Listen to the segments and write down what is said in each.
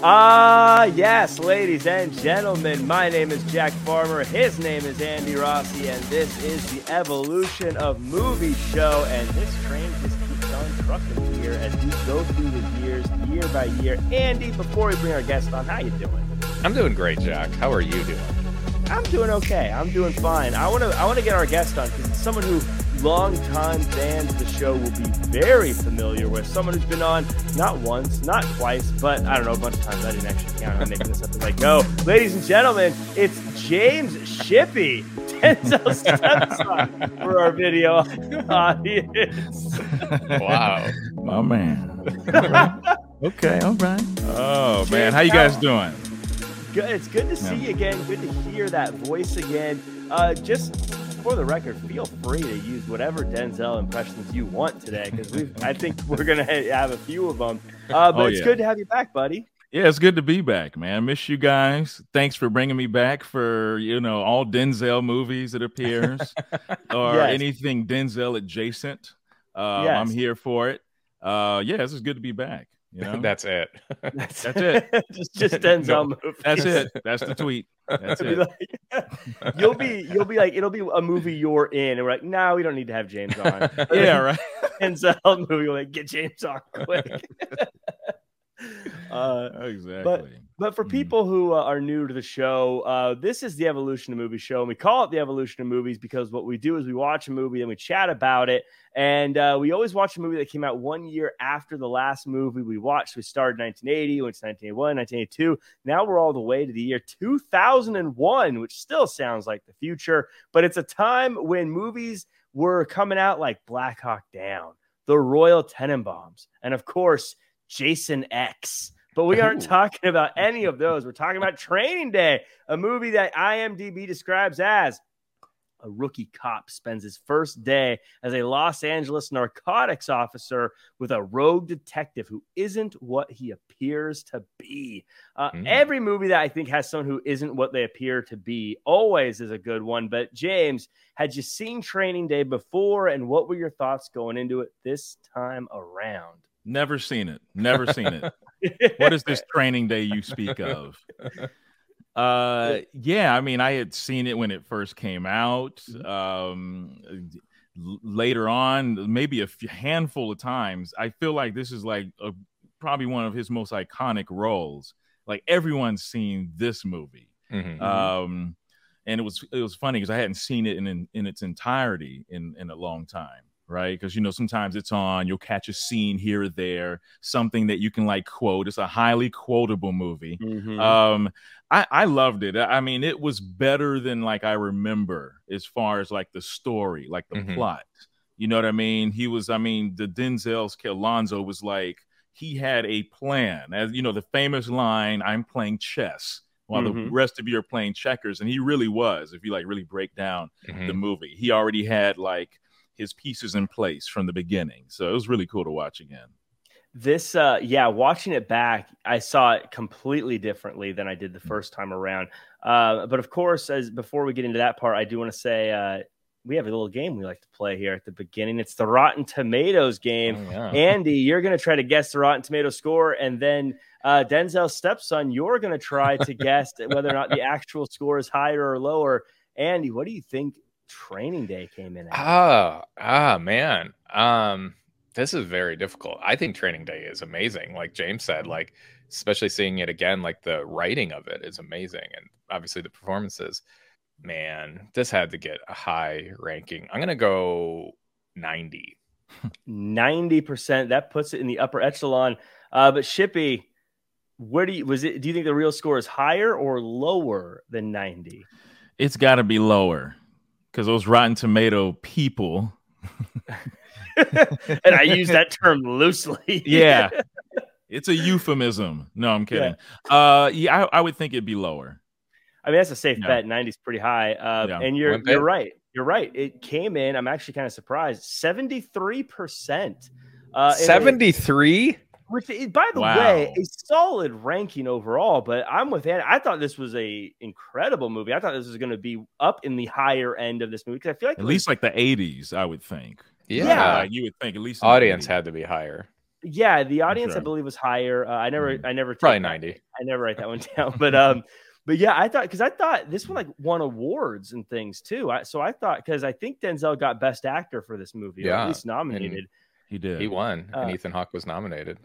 Ah, yes, ladies and gentlemen, my name is Jack Farmer. His name is Andy Rossi, and this is the evolution of movie show. And this train just keeps on trucking here as we go through the years, year by year. Andy, before we bring our guest on, how you doing? I'm doing great, Jack. How are you doing? I'm doing okay. I'm doing fine. I want to I want to get our guest on because it's someone who longtime fans of the show will be very familiar with. Someone who's been on not once, not twice, but I don't know, a bunch of times. I didn't actually count. I'm making this up as I go. Ladies and gentlemen, it's James Shippy. Denzel stepson for our video audience. Wow. My man. Okay, all right. Oh man, how you guys doing? Good. It's good to see Yeah. you again. Good to hear that voice again. Uh, just for the record, feel free to use whatever Denzel impressions you want today, because we I think we're gonna have a few of them. Uh, but Oh, it's yeah. good to have you back, buddy. Yeah, it's good to be back, man. Miss you guys. Thanks for bringing me back for you know all Denzel movies. It appears, or Yes. anything Denzel adjacent. Uh, Yes. I'm here for it. Uh, yeah, this is good to be back. You know, That's it. That's, That's it. just just Denzel movies. that's it. That's the tweet. That's It'll it. be like- you'll be you'll be like it'll be a movie you're in, and we're like, no, we don't need to have James on. Yeah, right. Denzel movie, we're like, get James on quick. uh, Exactly. But for Mhm. people who uh, are new to the show, uh, this is the Evolution of Movie Show. And we call it the Evolution of Movies because what we do is we watch a movie and we chat about it. And uh, we always watch a movie that came out one year after the last movie we watched. We started 1980, went to 1981, 1982. Now we're all the way to the year 2001, which still sounds like the future. But it's a time when movies were coming out like Black Hawk Down, The Royal Tenenbaums, and of course, Jason X. But we aren't Ooh. talking about any of those. We're talking about Training Day, a movie that IMDb describes as a rookie cop spends his first day as a Los Angeles narcotics officer with a rogue detective who isn't what he appears to be. Uh, Mm. Every movie that I think has someone who isn't what they appear to be always is a good one. But James, had you seen Training Day before, and what were your thoughts going into it this time around? Never seen it. Never seen it. what is this training day you speak of? Uh, yeah, I mean, I had seen it when it first came out. Um, l- later on, maybe a few, handful of times. I feel like this is like a, probably one of his most iconic roles. Like everyone's seen this movie. Mhm. Um, and it was it was funny because I hadn't seen it in, in in its entirety in in a long time, right? Because you know sometimes it's on, you'll catch a scene here or there, something that you can like quote. It's a highly quotable movie. Mhm. Um, I I loved it. I mean, it was better than like I remember as far as like the story, like the Mhm. plot. You know what I mean? He was. I mean, the Denzel's Alonzo was like he had a plan. As you know, the famous line, "I'm playing chess." While the Mhm. rest of you are playing checkers, and he really was. If you like really break down Mhm. the movie, he already had like his pieces in place from the beginning. So it was really cool to watch again. This, uh, yeah, watching it back, I saw it completely differently than I did the first time around. Uh, but of course, as before we get into that part, I do want to say uh, we have a little game we like to play here at the beginning. It's the Rotten Tomatoes game. Oh, yeah. Andy, you're going to try to guess the Rotten Tomato score, and then uh, Denzel's stepson, you're going to try to guess whether or not the actual score is higher or lower. Andy, what do you think Training Day came in at? Ah, ah, man. Um, this is very difficult. I think Training Day is amazing. Like James said, like especially seeing it again, like the writing of it is amazing, and obviously the performances. Man, this had to get a high ranking. I'm gonna go ninety. 90%. That puts it in the upper echelon. Uh, but Shippy, where do you was it? Do you think the real score is higher or lower than 90? It's got to be lower because those Rotten Tomato people. and I use that term loosely. Yeah, it's a euphemism. No, I'm kidding. Uh, yeah, I, I would think it'd be lower. I mean, that's a safe Yeah. bet. 90 is pretty high. Uh, Yeah. And you're One you're right. You're right. It came in. I'm actually kind of surprised. 73%. Uh, Seventy three. Which is, by the Wow. way, a solid ranking overall. But I'm with Andy. I thought this was a incredible movie. I thought this was going to be up in the higher end of this movie because I feel like At it was- least like the 80s, I would think. Yeah. Yeah. Like, you would think at least Audience had to be higher. Yeah, the audience sure. I believe was higher. Uh, I never, Mhm. I never Probably took that- ninety. I never write that one down, but um, but yeah, I thought because I thought this one like won awards and things too. I, so I thought because I think Denzel got Best Actor for this movie, or Yeah, at least nominated. He did. He won, and Uh, Ethan Hawke was nominated.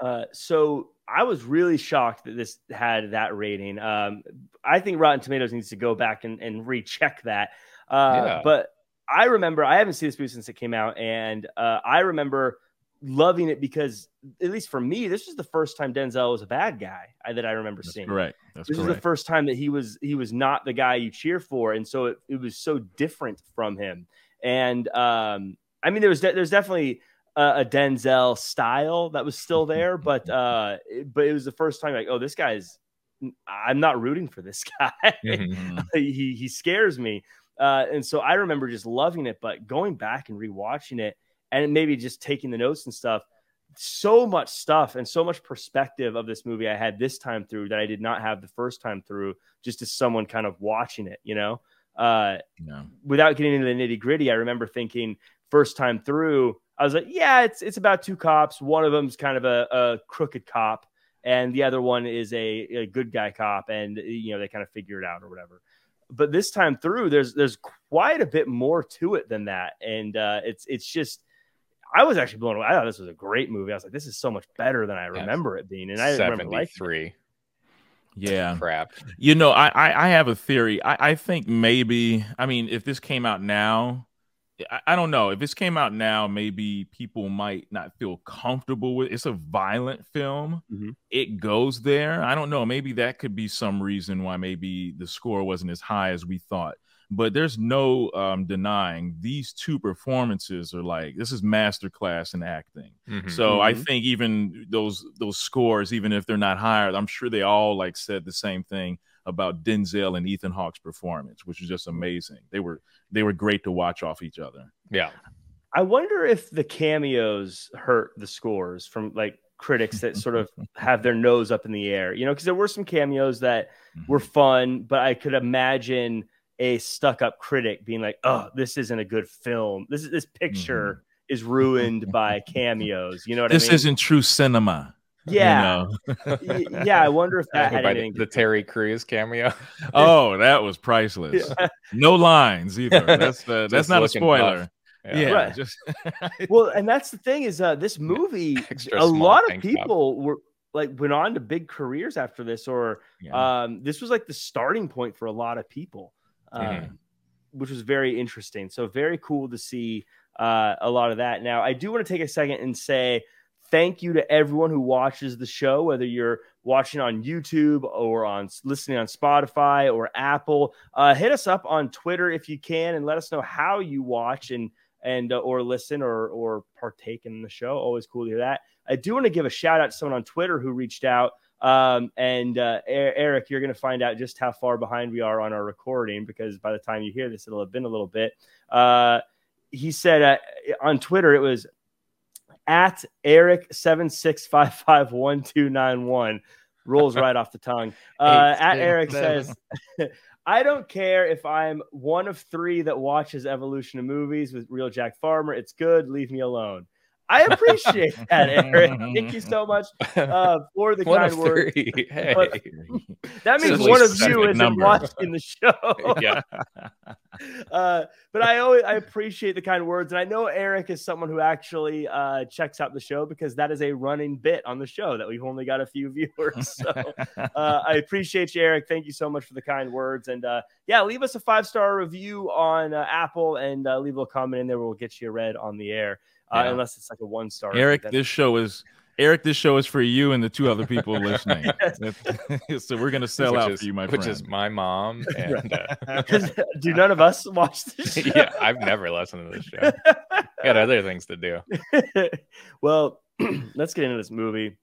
Uh, so I was really shocked that this had that rating. Um, I think Rotten Tomatoes needs to go back and, and recheck that. Uh, Yeah. But I remember I haven't seen this movie since it came out, and uh, I remember loving it because, at least for me, this was the first time Denzel was a bad guy I, that I remember That's seeing. Right. This was correct. the first time that he was he was not the guy you cheer for, and so it, it was so different from him. And um, I mean, there was de- there's definitely a, a Denzel style that was still there, but uh, but it was the first time like, oh, this guy's I'm not rooting for this guy. Mhm. Mhm. he he scares me. Uh, and so I remember just loving it, but going back and rewatching it and maybe just taking the notes and stuff, so much stuff and so much perspective of this movie I had this time through that I did not have the first time through, just as someone kind of watching it, you know. Uh, No. without getting into the nitty gritty, I remember thinking first time through, I was like, yeah, it's it's about two cops. One of them's kind of a, a crooked cop, and the other one is a, a good guy cop, and you know they kind of figure it out or whatever. But this time through, there's there's quite a bit more to it than that, and uh, it's it's just. I was actually blown away. I thought this was a great movie. I was like, this is so much better than I remember it being, and I didn't remember like three. Yeah. Crap. You know, I, I I have a theory. I, I think maybe I mean if this came out now, I, I don't know. If this came out now, maybe people might not feel comfortable with it's a violent film. Mhm. It goes there. I don't know. Maybe that could be some reason why maybe the score wasn't as high as we thought. But there's no um, denying these two performances are like this is masterclass in acting. Mhm. So I Mhm. think even those those scores, even if they're not higher, I'm sure they all like said the same thing about Denzel and Ethan Hawke's performance, which was just amazing. They were they were great to watch off each other. yeah. I wonder if the cameos hurt the scores from like critics that sort of have their nose up in the air, you know, because there were some cameos that mm-hmm. were fun, but I could imagine a stuck up critic being like, "Oh, this isn't a good film. This is this picture mm-hmm. is ruined by cameos." You know what This I mean? This isn't true cinema. You yeah, know? Yeah. I wonder if that had anything. the, the Terry Crews cameo. oh, that was priceless. No lines either. That's uh, that's not a spoiler. buff. Yeah, Right. just well, and that's the thing is, uh, this movie, Extra a lot of tank top. people were like went on to big careers after this, or yeah. um, this was like the starting point for a lot of people, um, Mhm. which was very interesting. So very cool to see uh, a lot of that. Now, I do want to take a second and say thank you to everyone who watches the show, whether you're watching on YouTube or on listening on Spotify or Apple. Uh, hit us up on Twitter if you can, and let us know how you watch and and uh, or listen or or partake in the show. Always cool to hear that. I do want to give a shout out to someone on Twitter who reached out. Um, and uh, Eric, you're going to find out just how far behind we are on our recording because by the time you hear this, it'll have been a little bit. Uh, he said uh, on Twitter, it was at Eric seven six five five one two nine one. Rolls right off the tongue. Uh, Eight, at Eric seven. says, I don't care if I'm one of three that watches Evolution of Movies with Real Jack Farmer. It's good. Leave me alone. I appreciate that, Eric. Thank you so much uh, for the One kind words. Hey. That means one of you isn't number. watching the show. yeah. uh, but I always I appreciate the kind words, and I know Eric is someone who actually uh, checks out the show because that is a running bit on the show that we've only got a few viewers. So uh, I appreciate you, Eric. Thank you so much for the kind words, and uh, yeah, leave us a five star review on uh, Apple and uh, leave a comment in there. We'll get you a read on the air, uh, Yeah. unless it's like a one star. Eric, this show is Eric. This show is for you and the two other people listening. so we're gonna sell which out is, for you, my which friend. is my mom. And uh, do none of us watch this? Show? yeah, I've never listened to this show. I Got other things to do. well, let's get into this movie.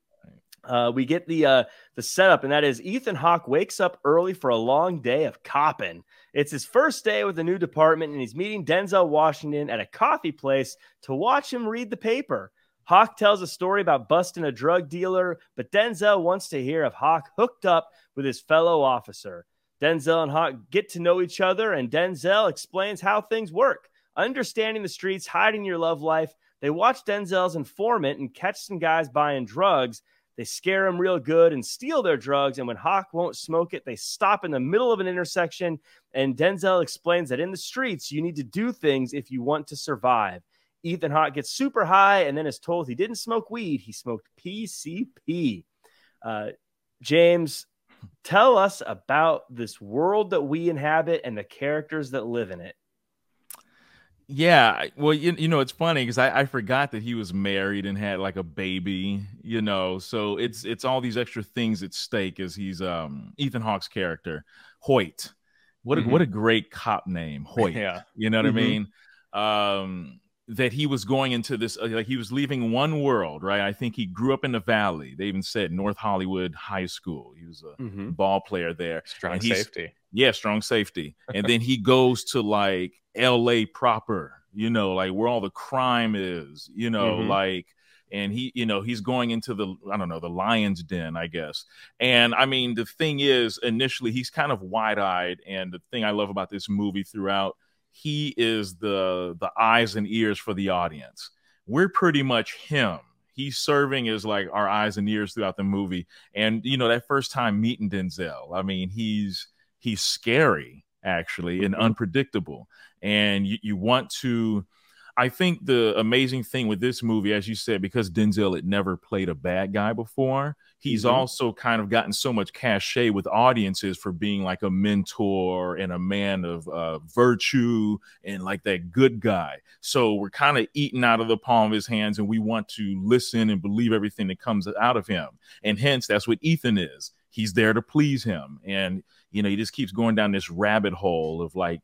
Uh, we get the uh, the setup, and that is Ethan Hawke wakes up early for a long day of copping. It's his first day with the new department, and he's meeting Denzel Washington at a coffee place to watch him read the paper. Hawke tells a story about busting a drug dealer, but Denzel wants to hear of Hawke hooked up with his fellow officer. Denzel and Hawke get to know each other, and Denzel explains how things work. Understanding the streets, hiding your love life, They watch Denzel's informant and catch some guys buying drugs. They scare him real good and steal their drugs. And when Hawke won't smoke it, they stop in the middle of an intersection. And Denzel explains that in the streets, you need to do things if you want to survive. Ethan Hawke gets super high and then is told he didn't smoke weed, he smoked PCP. Uh, James, tell us about this world that we inhabit and the characters that live in it. Yeah, well, you, you know, it's funny because I, I forgot that he was married and had like a baby, you know. So it's it's all these extra things at stake as he's um Ethan Hawke's character, Hoyt. What a, mm-hmm. what a great cop name, Hoyt. yeah, you know what mm-hmm. I mean. Um, that he was going into this uh, like he was leaving one world right? I think he grew up in the valley. They even said north hollywood high school. He was a mm-hmm. ball player there. Strong safety. Yeah strong safety. And then he goes to like la proper you know like where all the crime is you know mm-hmm. like and he you know he's going into the i don't know the lion's den i guess. And i mean the thing is initially he's kind of wide-eyed. And the thing i love about this movie throughout he is the the eyes and ears for the audience. We're pretty much him. He's serving as like our eyes and ears throughout the movie. And you know, that first time meeting Denzel, I mean, he's he's scary actually and mm-hmm. unpredictable. And you, you want to I think the amazing thing with this movie, as you said, because Denzel had never played a bad guy before, he's mm-hmm. also kind of gotten so much cachet with audiences for being like a mentor and a man of uh, virtue and like that good guy. So we're kind of eating out of the palm of his hands, and we want to listen and believe everything that comes out of him. And hence, that's what Ethan is. He's there to please him, and you know, he just keeps going down this rabbit hole of like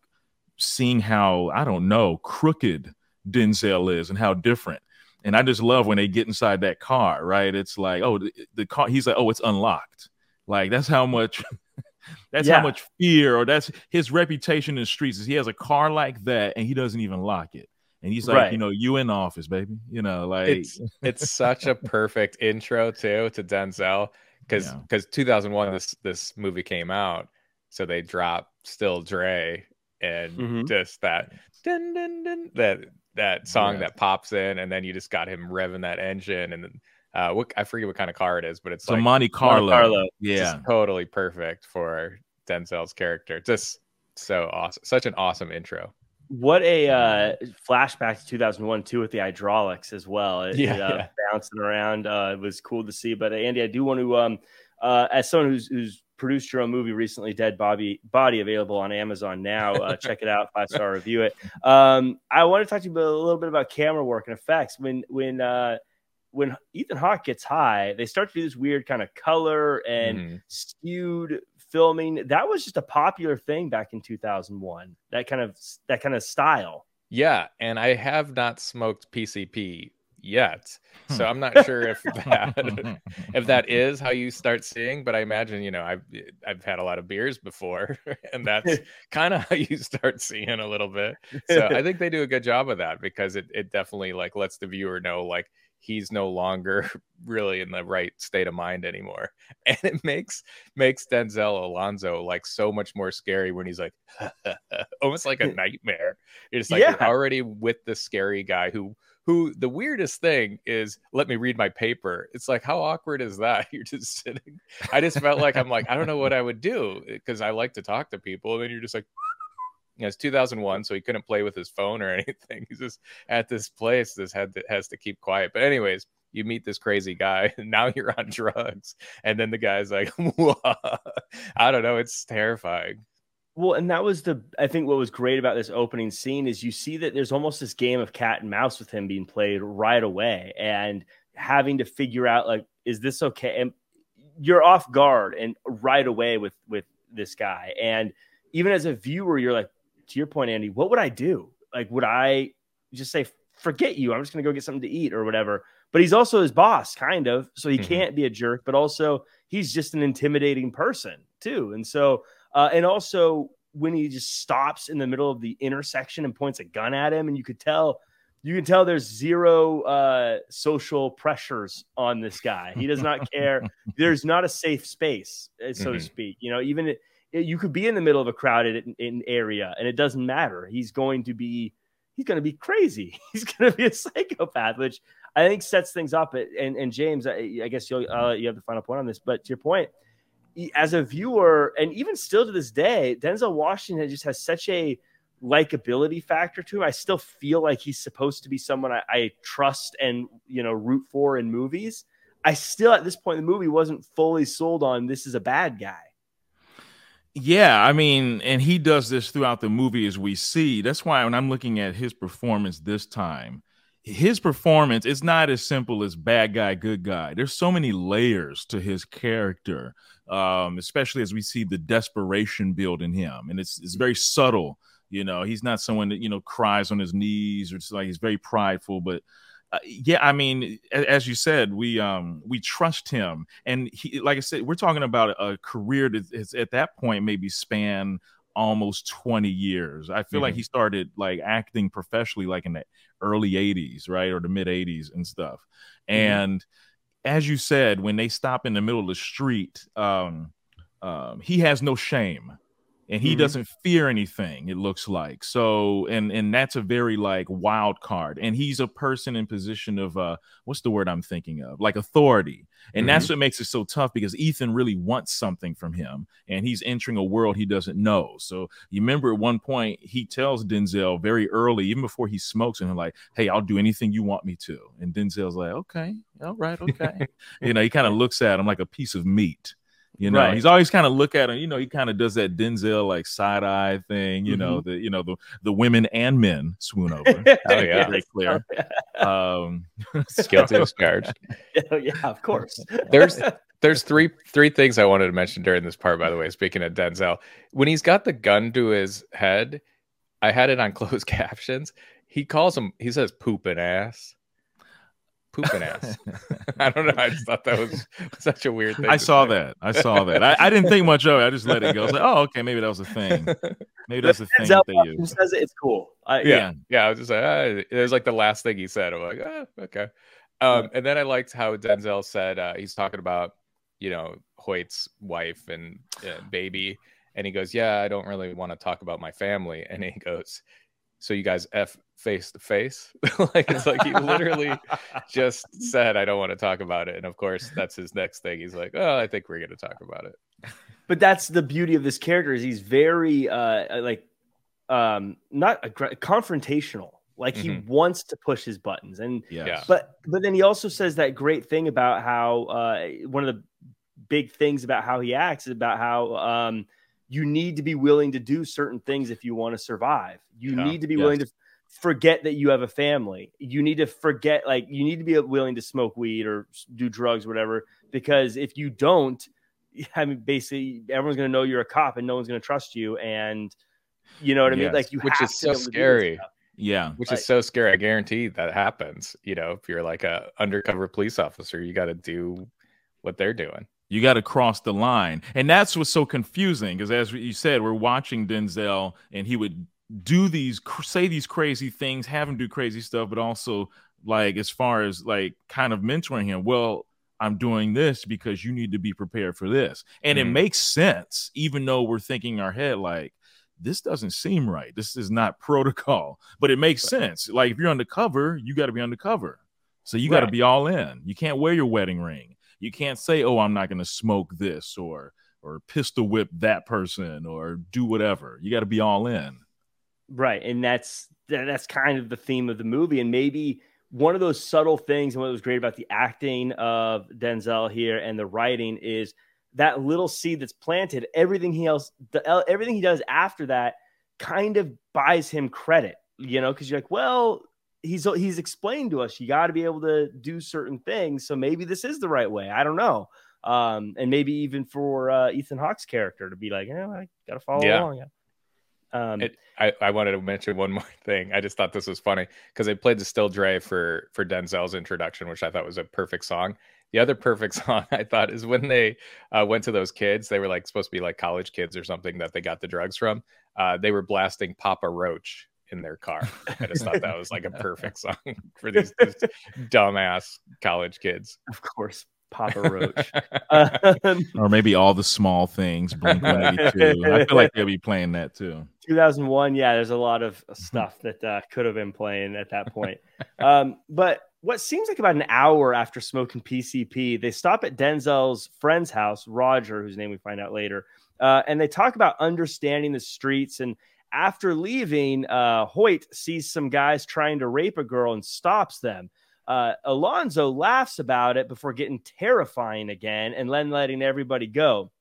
seeing how I don't know crooked Denzel is and how different. And I just love when they get inside that car, right? It's like, oh, the, the car, he's like, oh, it's unlocked. Like that's how much that's yeah. how much fear or that's his reputation in the streets is he has a car like that and he doesn't even lock it. And he's like, right. you know, you in office, baby. You know, like it's, it's such a perfect intro too to Denzel because because yeah. 2001 this this movie came out, so they drop Still D.R.E. and mm-hmm. just that dun, dun, dun, that that song yeah. that pops in, and then you just got him revving that engine, and then uh, what I forget what kind of car it is, but it's so like Monte Carlo. Monte Carlo. Yeah, totally perfect for Denzel's character. Just so awesome, such an awesome intro. What a uh, flashback to 2001 too with the hydraulics as well. It, yeah, uh, yeah. bouncing around. Uh, it was cool to see. But uh, Andy, I do want to, um, uh, as someone who's, who's produced your own movie recently, Dead Bobby Body, available on Amazon now. Uh, check it out, five star review it. Um, I want to talk to you a little bit about camera work and effects. When when uh, when Ethan Hawke gets high, they start to do this weird kind of color and mm-hmm. skewed filming. That was just a popular thing back in 2001. That kind of that kind of style. Yeah, and I have not smoked PCP yet. So hmm. I'm not sure if that if that is how you start seeing, but I imagine you know I've I've had a lot of beers before, and that's kind of how you start seeing a little bit. So I think they do a good job of that because it it definitely like lets the viewer know like he's no longer really in the right state of mind anymore and it makes makes denzel alonzo like so much more scary when he's like almost like a nightmare you're like yeah. you're already with the scary guy who who the weirdest thing is let me read my paper. It's like how awkward is that? You're just sitting. I just felt like i'm like i don't know what i would do eh, because i like to talk to people. And then you're just like you know, it's 2001 so he couldn't play with his phone or anything. He's just at this place this had to, has to keep quiet. But anyways you meet this crazy guy and now you're on drugs. And then the guy's like i don't know it's terrifying well, and that was the I think what was great about this opening scene is you see that there's almost this game of cat and mouse with him being played right away and having to figure out like is this okay? And you're off guard and right away with with this guy. And even as a viewer you're like to your point Andy what would I do? Like would I just say forget you I'm just going to go get something to eat or whatever. But he's also his boss kind of so he mm-hmm. can't be a jerk but also he's just an intimidating person too. And so uh, and also when he just stops in the middle of the intersection and points a gun at him, and you could tell, you can tell there's zero uh, social pressures on this guy. He does not care. there's not a safe space, uh, so mm-hmm. to speak. You know, even it, it, you could be in the middle of a crowded in, in area, and it doesn't matter. He's going to be he's going to be crazy. He's going to be a psychopath, which I think sets things up. And, and James, I, I guess you'll, uh, you have the final point on this, but to your point, as a viewer, and even still to this day, Denzel Washington just has such a likability factor to him. I still feel like he's supposed to be someone I, I trust and you know root for in movies. I still at this point in the movie wasn't fully sold on this is a bad guy. Yeah, I mean, and he does this throughout the movie as we see. That's why when I'm looking at his performance this time, his performance is not as simple as bad guy, good guy. There's so many layers to his character, um, especially as we see the desperation build in him, and it's it's very subtle. You know, he's not someone that you know cries on his knees or just like he's very prideful, but uh, yeah, I mean, as you said, we um we trust him, and he, like I said, we're talking about a career that is at that point maybe span almost 20 years. I feel mm-hmm. like he started like acting professionally like in the early 80s, right? Or the mid 80s and stuff. Mm-hmm. And as you said, when they stop in the middle of the street, um, um, he has no shame and he mm-hmm. doesn't fear anything it looks like. So and and that's a very like wild card. And he's a person in position of uh what's the word i'm thinking of? Like authority. And mm-hmm. that's what makes it so tough because ethan really wants something from him and he's entering a world he doesn't know. So you remember at one point he tells denzel very early even before he smokes and like hey i'll do anything you want me to. And denzel's like okay all right okay. You know he kind of looks at him like a piece of meat you know, right. he's always kind of look at him. You know, he kind of does that Denzel like side eye thing. You mm-hmm. know, the you know the the women and men swoon over. oh yeah, very clear. Um, Guilty as charged. yeah, of course. There's there's three three things I wanted to mention during this part. By the way, speaking of Denzel, when he's got the gun to his head, I had it on closed captions. He calls him. He says poop and ass pooping ass. I don't know. I just thought that was such a weird thing. I saw say. that. I saw that. I, I, didn't think much of it. I just let it go. I was like, oh, okay, maybe that was a thing. Maybe that's the thing that they use. Says it, it's cool. I, yeah. yeah, yeah. I was just like, ah, it was like the last thing he said. I'm like, oh, okay. Um, and then I liked how Denzel said uh, he's talking about you know Hoyt's wife and uh, baby, and he goes, "Yeah, I don't really want to talk about my family." And he goes, "So you guys f face to face. like it's like he literally just said, I don't want to talk about it. And of course, that's his next thing. He's like, Oh, I think we're gonna talk about it. But that's the beauty of this character is he's very uh like um not confrontational. Like he mm-hmm. wants to push his buttons. And yeah, but but then he also says that great thing about how uh one of the big things about how he acts is about how um you need to be willing to do certain things if you want to survive. You yeah. need to be yes. willing to forget that you have a family. You need to forget, like, you need to be willing to smoke weed or do drugs, whatever, because if you don't, I mean, basically, everyone's going to know you're a cop and no one's going to trust you. And you know what I yes. mean? Like, you which is so scary. Yeah, which is so scary. I guarantee that happens. You know, if you're like a undercover police officer, you got to do what they're doing. You got to cross the line, and that's what's so confusing. Because as you said, we're watching Denzel, and he would do these say these crazy things, have him do crazy stuff, but also like as far as like kind of mentoring him. Well, I'm doing this because you need to be prepared for this, and mm. it makes sense, even though we're thinking in our head like this doesn't seem right. This is not protocol, but it makes sense. Like if you're undercover, you got to be undercover. So you got to be all in. You can't wear your wedding ring. You can't say, "Oh, I'm not going to smoke this," or or pistol whip that person, or do whatever. You got to be all in. Right, and that's that's kind of the theme of the movie, and maybe one of those subtle things, and what was great about the acting of Denzel here and the writing is that little seed that's planted. Everything he else, the, everything he does after that, kind of buys him credit, you know, because you're like, well, he's he's explained to us you got to be able to do certain things, so maybe this is the right way. I don't know, um, and maybe even for uh, Ethan Hawke's character to be like, yeah, I got to follow yeah. along. Yeah. Um, it, I, I wanted to mention one more thing. I just thought this was funny because they played the Still D.R.E. for for Denzel's introduction, which I thought was a perfect song. The other perfect song I thought is when they uh, went to those kids. They were like supposed to be like college kids or something that they got the drugs from. Uh, they were blasting Papa Roach in their car. I just thought that was like a perfect song for these, these dumbass college kids. Of course. Papa Roach. um, or maybe all the small things. Blink 182. I feel like they'll be playing that too. 2001. Yeah, there's a lot of stuff that uh, could have been playing at that point. um, but what seems like about an hour after smoking PCP, they stop at Denzel's friend's house, Roger, whose name we find out later, uh, and they talk about understanding the streets. And after leaving, uh, Hoyt sees some guys trying to rape a girl and stops them. Uh, Alonzo laughs about it before getting terrifying again and then letting everybody go.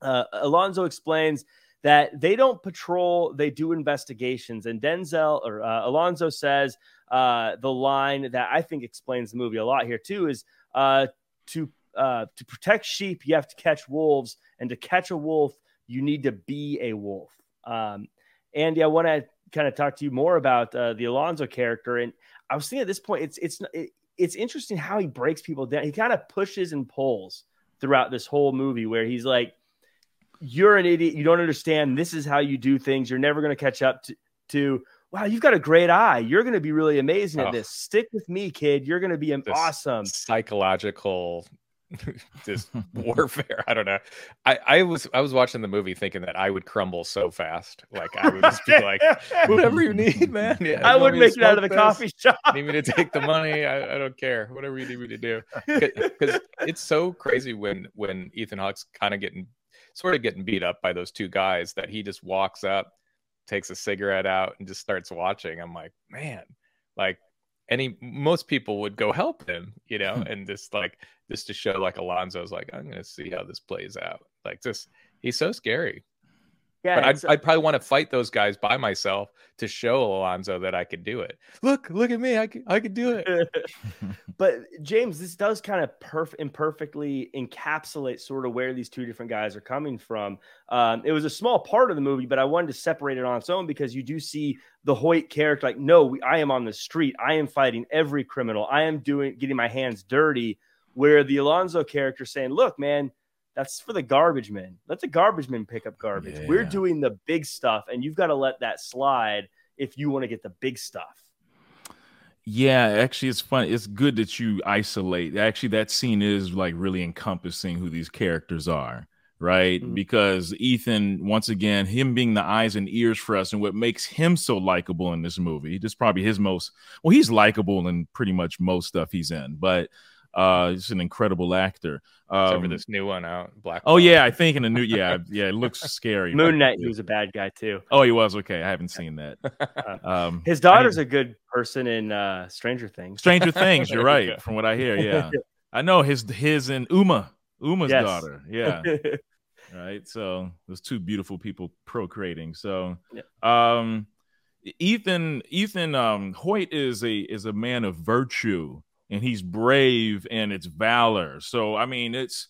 Uh, Alonzo explains that they don't patrol, they do investigations. And Denzel or uh, Alonzo says uh, the line that I think explains the movie a lot here too is uh, to uh, to protect sheep, you have to catch wolves, and to catch a wolf, you need to be a wolf. Um, Andy, I want to kind of talk to you more about uh, the Alonzo character, and I was thinking at this point, it's it's it, it's interesting how he breaks people down. He kind of pushes and pulls throughout this whole movie, where he's like, "You're an idiot. You don't understand. This is how you do things. You're never going to catch up to." to wow, you've got a great eye. You're going to be really amazing oh. at this. Stick with me, kid. You're going to be awesome. Psychological this warfare. I don't know. I, I was I was watching the movie thinking that I would crumble so fast. Like I would just be like, whatever you need, man. Yeah, I would make it out of the this? coffee shop. Need me to take the money? I, I don't care. Whatever you need me to do. Because it's so crazy when when Ethan Hawke's kind of getting sort of getting beat up by those two guys that he just walks up, takes a cigarette out, and just starts watching. I'm like, man, like any most people would go help him, you know, hmm. and just like just to show like Alonzo's like, I'm gonna see how this plays out. Like just he's so scary. Yeah, but I'd, I'd, probably want to fight those guys by myself to show Alonzo that I could do it. Look, look at me, I could, I could do it. but James, this does kind of perf- imperfectly encapsulate sort of where these two different guys are coming from. Um, it was a small part of the movie, but I wanted to separate it on its own because you do see the Hoyt character like, no, we, I am on the street, I am fighting every criminal, I am doing getting my hands dirty. Where the Alonzo character saying, look, man that's for the garbage men. Let the garbage men pick up garbage. Yeah. We're doing the big stuff, and you've got to let that slide if you want to get the big stuff. Yeah, actually, it's fun. It's good that you isolate. Actually, that scene is like really encompassing who these characters are, right? Mm-hmm. Because Ethan, once again, him being the eyes and ears for us, and what makes him so likable in this movie. This is probably his most. Well, he's likable in pretty much most stuff he's in, but uh, he's an incredible actor. Um, this new one out, Black. Oh yeah, I think in a new yeah yeah it looks scary. Moon Knight, he was a bad guy too. Oh, he was okay. I haven't seen that. Um, His daughter's a good person in uh, Stranger Things. Stranger Things, you're right. From what I hear, yeah, I know his his and Uma Uma's yes. daughter. Yeah. right. So those two beautiful people procreating. So, yeah. um, Ethan Ethan um Hoyt is a is a man of virtue and he's brave and it's valor. So I mean, it's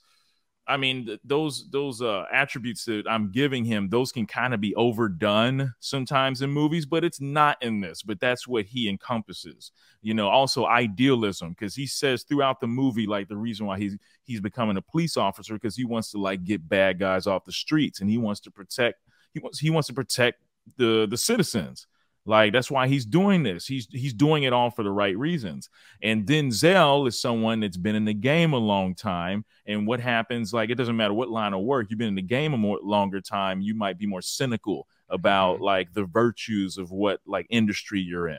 I mean those those uh, attributes that I'm giving him, those can kind of be overdone sometimes in movies, but it's not in this. But that's what he encompasses. You know, also idealism because he says throughout the movie, like the reason why he's he's becoming a police officer because he wants to like get bad guys off the streets and he wants to protect he wants he wants to protect the the citizens like that's why he's doing this. He's he's doing it all for the right reasons. And Denzel is someone that's been in the game a long time. And what happens, like it doesn't matter what line of work you've been in the game a more longer time, you might be more cynical about mm-hmm. like the virtues of what like industry you're in,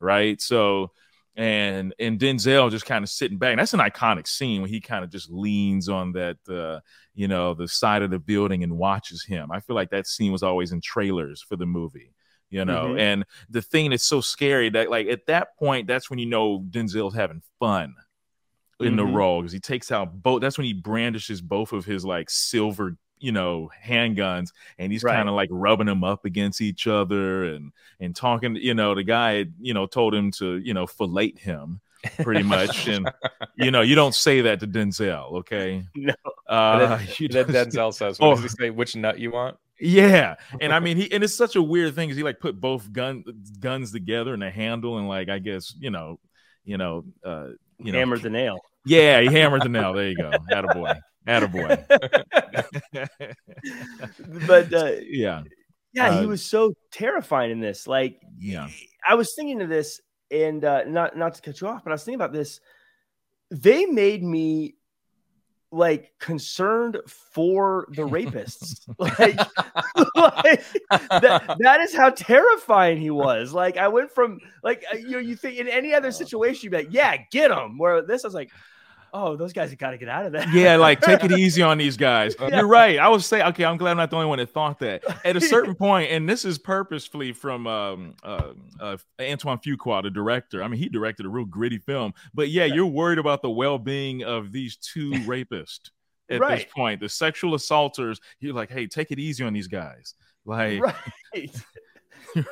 right? So and and Denzel just kind of sitting back. And that's an iconic scene when he kind of just leans on that uh, you know, the side of the building and watches him. I feel like that scene was always in trailers for the movie you know. Mm-hmm. And the thing that's so scary that like at that point, that's when you know Denzel's having fun in mm-hmm. the role because he takes out both. That's when he brandishes both of his like silver, you know, handguns, and he's right. kind of like rubbing them up against each other and and talking. You know, the guy, you know, told him to you know fillet him pretty much. and you know, you don't say that to Denzel, okay? No. Uh, then Denzel says, "What oh, does he say? Which nut you want?" Yeah, and I mean, he and it's such a weird thing because he like put both gun guns together and a handle and like I guess you know, you know, uh, you know, hammered the nail. Yeah, he hammered the nail. There you go, attaboy, attaboy. but uh, yeah, yeah, uh, he was so terrifying in this. Like, yeah, I was thinking of this, and uh, not not to cut you off, but I was thinking about this. They made me like concerned for the rapists. like, like that, that is how terrifying he was. Like I went from like uh, you know you think in any other situation you'd be like yeah get him. Where this I was like oh, those guys have got to get out of there. Yeah, like take it easy on these guys. Yeah. You're right. I was saying, okay, I'm glad I'm not the only one that thought that. At a certain point, and this is purposefully from um, uh, uh, Antoine Fuqua, the director. I mean, he directed a real gritty film, but yeah, you're worried about the well being of these two rapists at right. this point. The sexual assaulters, you're like, hey, take it easy on these guys. Like, right.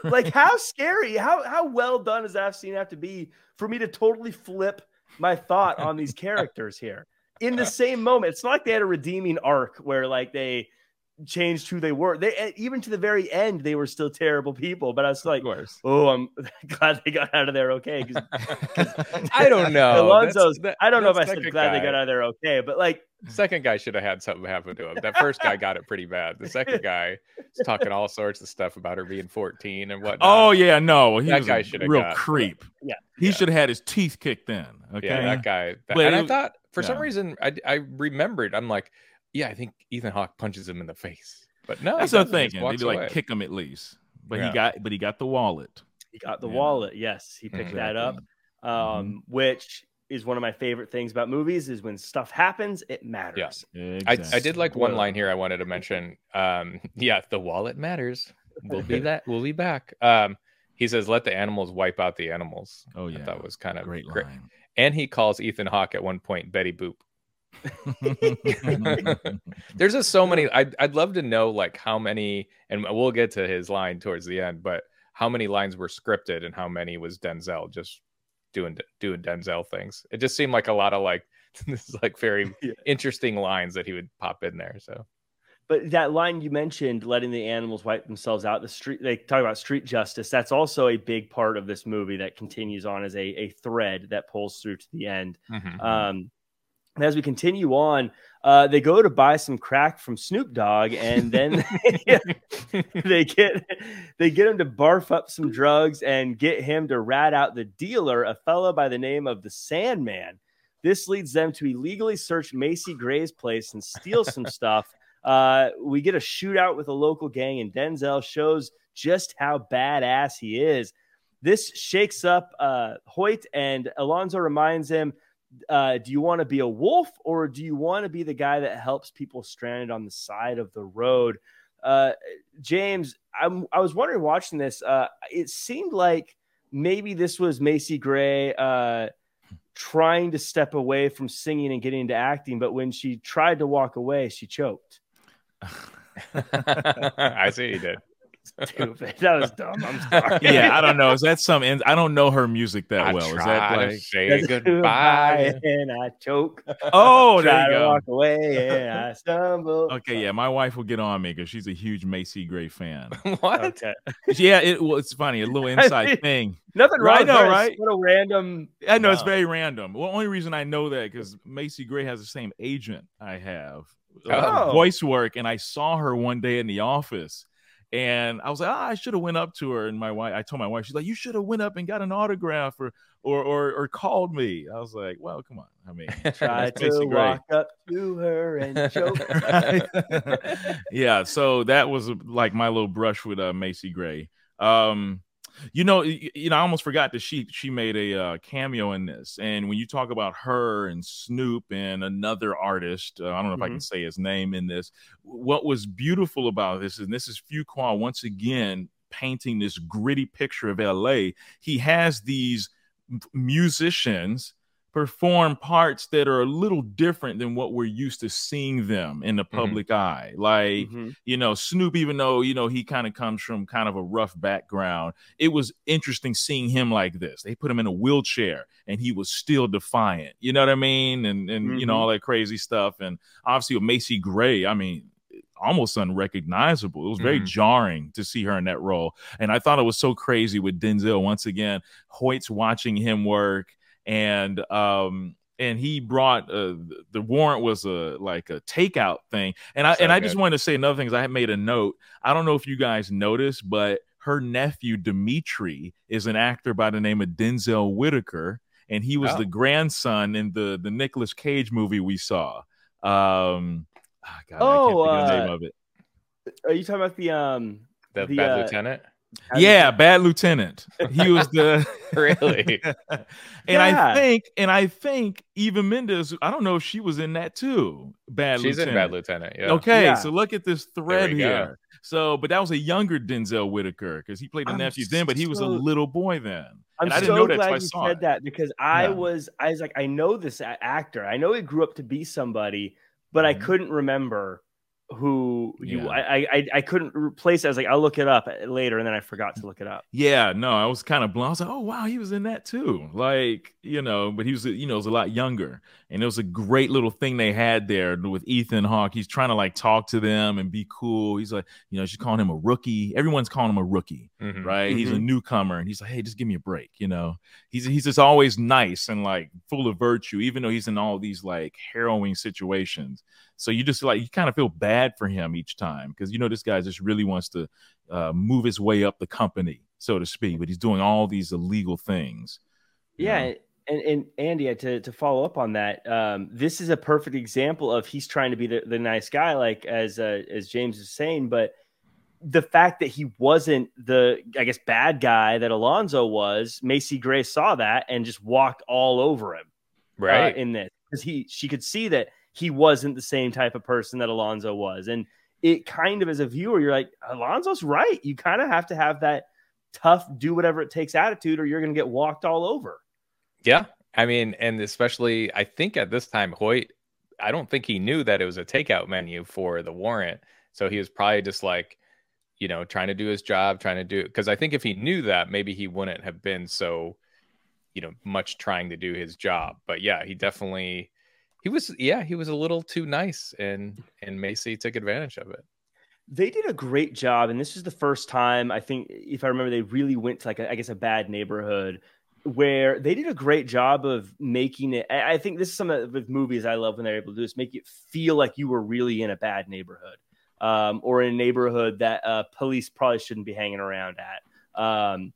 like how scary, how how well done does that scene have to be for me to totally flip my thought on these characters here in the same moment. It's not like they had a redeeming arc where like they changed who they were. They eh, even to the very end, they were still terrible people. But I was like, oh, I'm glad they got out of there okay. Cause, cause I don't know. Alonzo's. That, I don't know if I said glad guy. they got out of there okay, but like second guy should have had something happen to him. That first guy got it pretty bad. The second guy is talking all sorts of stuff about her being 14 and whatnot. Oh yeah, no, he that guy should have real got, creep. Yeah, he yeah. should have had his teeth kicked in. Okay, yeah, that guy. That, and I thought for yeah. some reason I I remembered. I'm like yeah, I think Ethan Hawke punches him in the face. But no, that's what I'm thinking. Maybe like kick him at least. But yeah. he got, but he got the wallet. He got the yeah. wallet. Yes, he picked mm-hmm. that up. Um, mm-hmm. which is one of my favorite things about movies is when stuff happens, it matters. Yeah, exactly. I, I did like one line here I wanted to mention. Um, yeah, the wallet matters. We'll be that. We'll be back. Um, he says, "Let the animals wipe out the animals." Oh yeah, that was kind of great, great. Line. And he calls Ethan Hawke at one point Betty Boop. There's just so many. I'd, I'd love to know like how many, and we'll get to his line towards the end, but how many lines were scripted and how many was Denzel just doing doing Denzel things. It just seemed like a lot of like this is like very yeah. interesting lines that he would pop in there. So, but that line you mentioned, letting the animals wipe themselves out, the street they talk about street justice. That's also a big part of this movie that continues on as a a thread that pulls through to the end. Mm-hmm. Um, and as we continue on, uh, they go to buy some crack from Snoop Dogg, and then they get they get him to barf up some drugs and get him to rat out the dealer, a fellow by the name of the Sandman. This leads them to illegally search Macy Gray's place and steal some stuff. Uh, we get a shootout with a local gang, and Denzel shows just how badass he is. This shakes up uh, Hoyt, and Alonzo reminds him uh, do you want to be a wolf or do you want to be the guy that helps people stranded on the side of the road? Uh, James, I'm, I was wondering watching this. Uh, it seemed like maybe this was Macy Gray uh, trying to step away from singing and getting into acting, but when she tried to walk away, she choked. I see you did stupid. That was dumb. I'm sorry. Yeah, I don't know. Is that some? I don't know her music that I well. Is that like say goodbye and I choke? Oh, there you go. Walk away and I stumble. Okay, yeah, my wife will get on me because she's a huge Macy Gray fan. what? Okay. Yeah, it well, it's funny. A little inside thing. Nothing wrong. I know, right? What a random. I know no. it's very random. Well, only reason I know that because Macy Gray has the same agent I have. Uh, oh. voice work and I saw her one day in the office and I was like, oh, I should have went up to her. And my wife, I told my wife, she's like, you should have went up and got an autograph or or or, or called me. I was like, well, come on. I mean, try to walk up to her and choke. yeah. So that was like my little brush with uh, Macy Gray. Um, you know, you know, I almost forgot that she she made a uh, cameo in this. And when you talk about her and Snoop and another artist, uh, I don't know if mm-hmm. I can mm-hmm. say his name in this. What was beautiful about this, and this is Fuqua once again painting this gritty picture of LA. He has these musicians perform parts that are a little different than what we're used to seeing them in the mm-hmm. public mm-hmm. eye. Like, mm-hmm. you know, Snoop, even though, you know, he kind of comes from kind of a rough background, it was interesting seeing him like this. They put him in a wheelchair and he was still defiant. You know what I mean? And, and mm-hmm. you know, mm-hmm. all that crazy stuff. And obviously with Macy Gray, I mean, almost unrecognizable. It was very mm-hmm. jarring to see her in that role. And I thought it was so crazy with Denzel. Once again, Hoyt's watching him work and um and he brought uh, the warrant was a like a takeout thing and i so and i just wanted to say another thing is i had made a note i don't know if you guys noticed but her nephew dimitri is an actor by the name of denzel whitaker and he was oh. the grandson in the the nicolas Cage movie we saw Um, oh, God, Oh, I can't think of the uh, name of it. Are you talking about the um? The, The, bad uh, lieutenant. Yeah, Bad Lieutenant. He was the Really? and Yeah. I think, and I think Eva Mendes. I don't know if she was in that too. Bad She's Lieutenant. in Bad Lieutenant. Yeah. Okay, Yeah. so look at this thread we go. here. So, but that was a younger Denzel Whitaker because he played the I'm nephew then, but he was a little boy then. I'm and I so didn't know that glad I you said it. that because I Yeah. was I was like I know this actor. I know he grew up to be somebody, but I Mhm. couldn't remember who you. Yeah. I, I I couldn't replace. it. I was like I'll look it up later, and then I forgot to look it up. Yeah, no, I was kind of blown. I was like, oh wow, he was in that too. Like, you know, but he was, you know, was a lot younger, and it was a great little thing they had there with Ethan Hawke. He's trying to like talk to them and be cool. He's like, you know, she's calling him a rookie. Everyone's calling him a rookie, Mhm. right? He's a newcomer, and he's like, hey, just give me a break. You know, he's he's just always nice and like full of virtue, even though he's in all these like harrowing situations. So you just like you kind of feel bad for him each time because you know this guy just really wants to uh, move his way up the company, so to speak, but he's doing all these illegal things. Yeah, know? And and Andy, uh, to to follow up on that, um, this is a perfect example of he's trying to be the, the nice guy, like as uh, as James is saying, but the fact that he wasn't the I guess bad guy that Alonzo was, Macy Gray saw that and just walked all over him. Right. uh, in this because he she could see that he wasn't the same type of person that Alonzo was, and it kind of as a viewer, you're like Alonzo's right. You kind of have to have that tough, do whatever it takes attitude, or you're going to get walked all over. Yeah. I mean, and especially, I think at this time, Hoyt, I don't think he knew that it was a takeout menu for the warrant. So he was probably just like, you know, trying to do his job, trying to do it. Because I think if he knew that, maybe he wouldn't have been so, you know, much trying to do his job. But yeah, he definitely, he was, yeah, he was a little too nice, and and Macy took advantage of it. They did a great job, and this is the first time I think, if I remember, they really went to like a, I guess a bad neighborhood where they did a great job of making it. I think this is some of with movies I love when they're able to do this, make it feel like you were really in a bad neighborhood, um, or in a neighborhood that uh, police probably shouldn't be hanging around at. Um,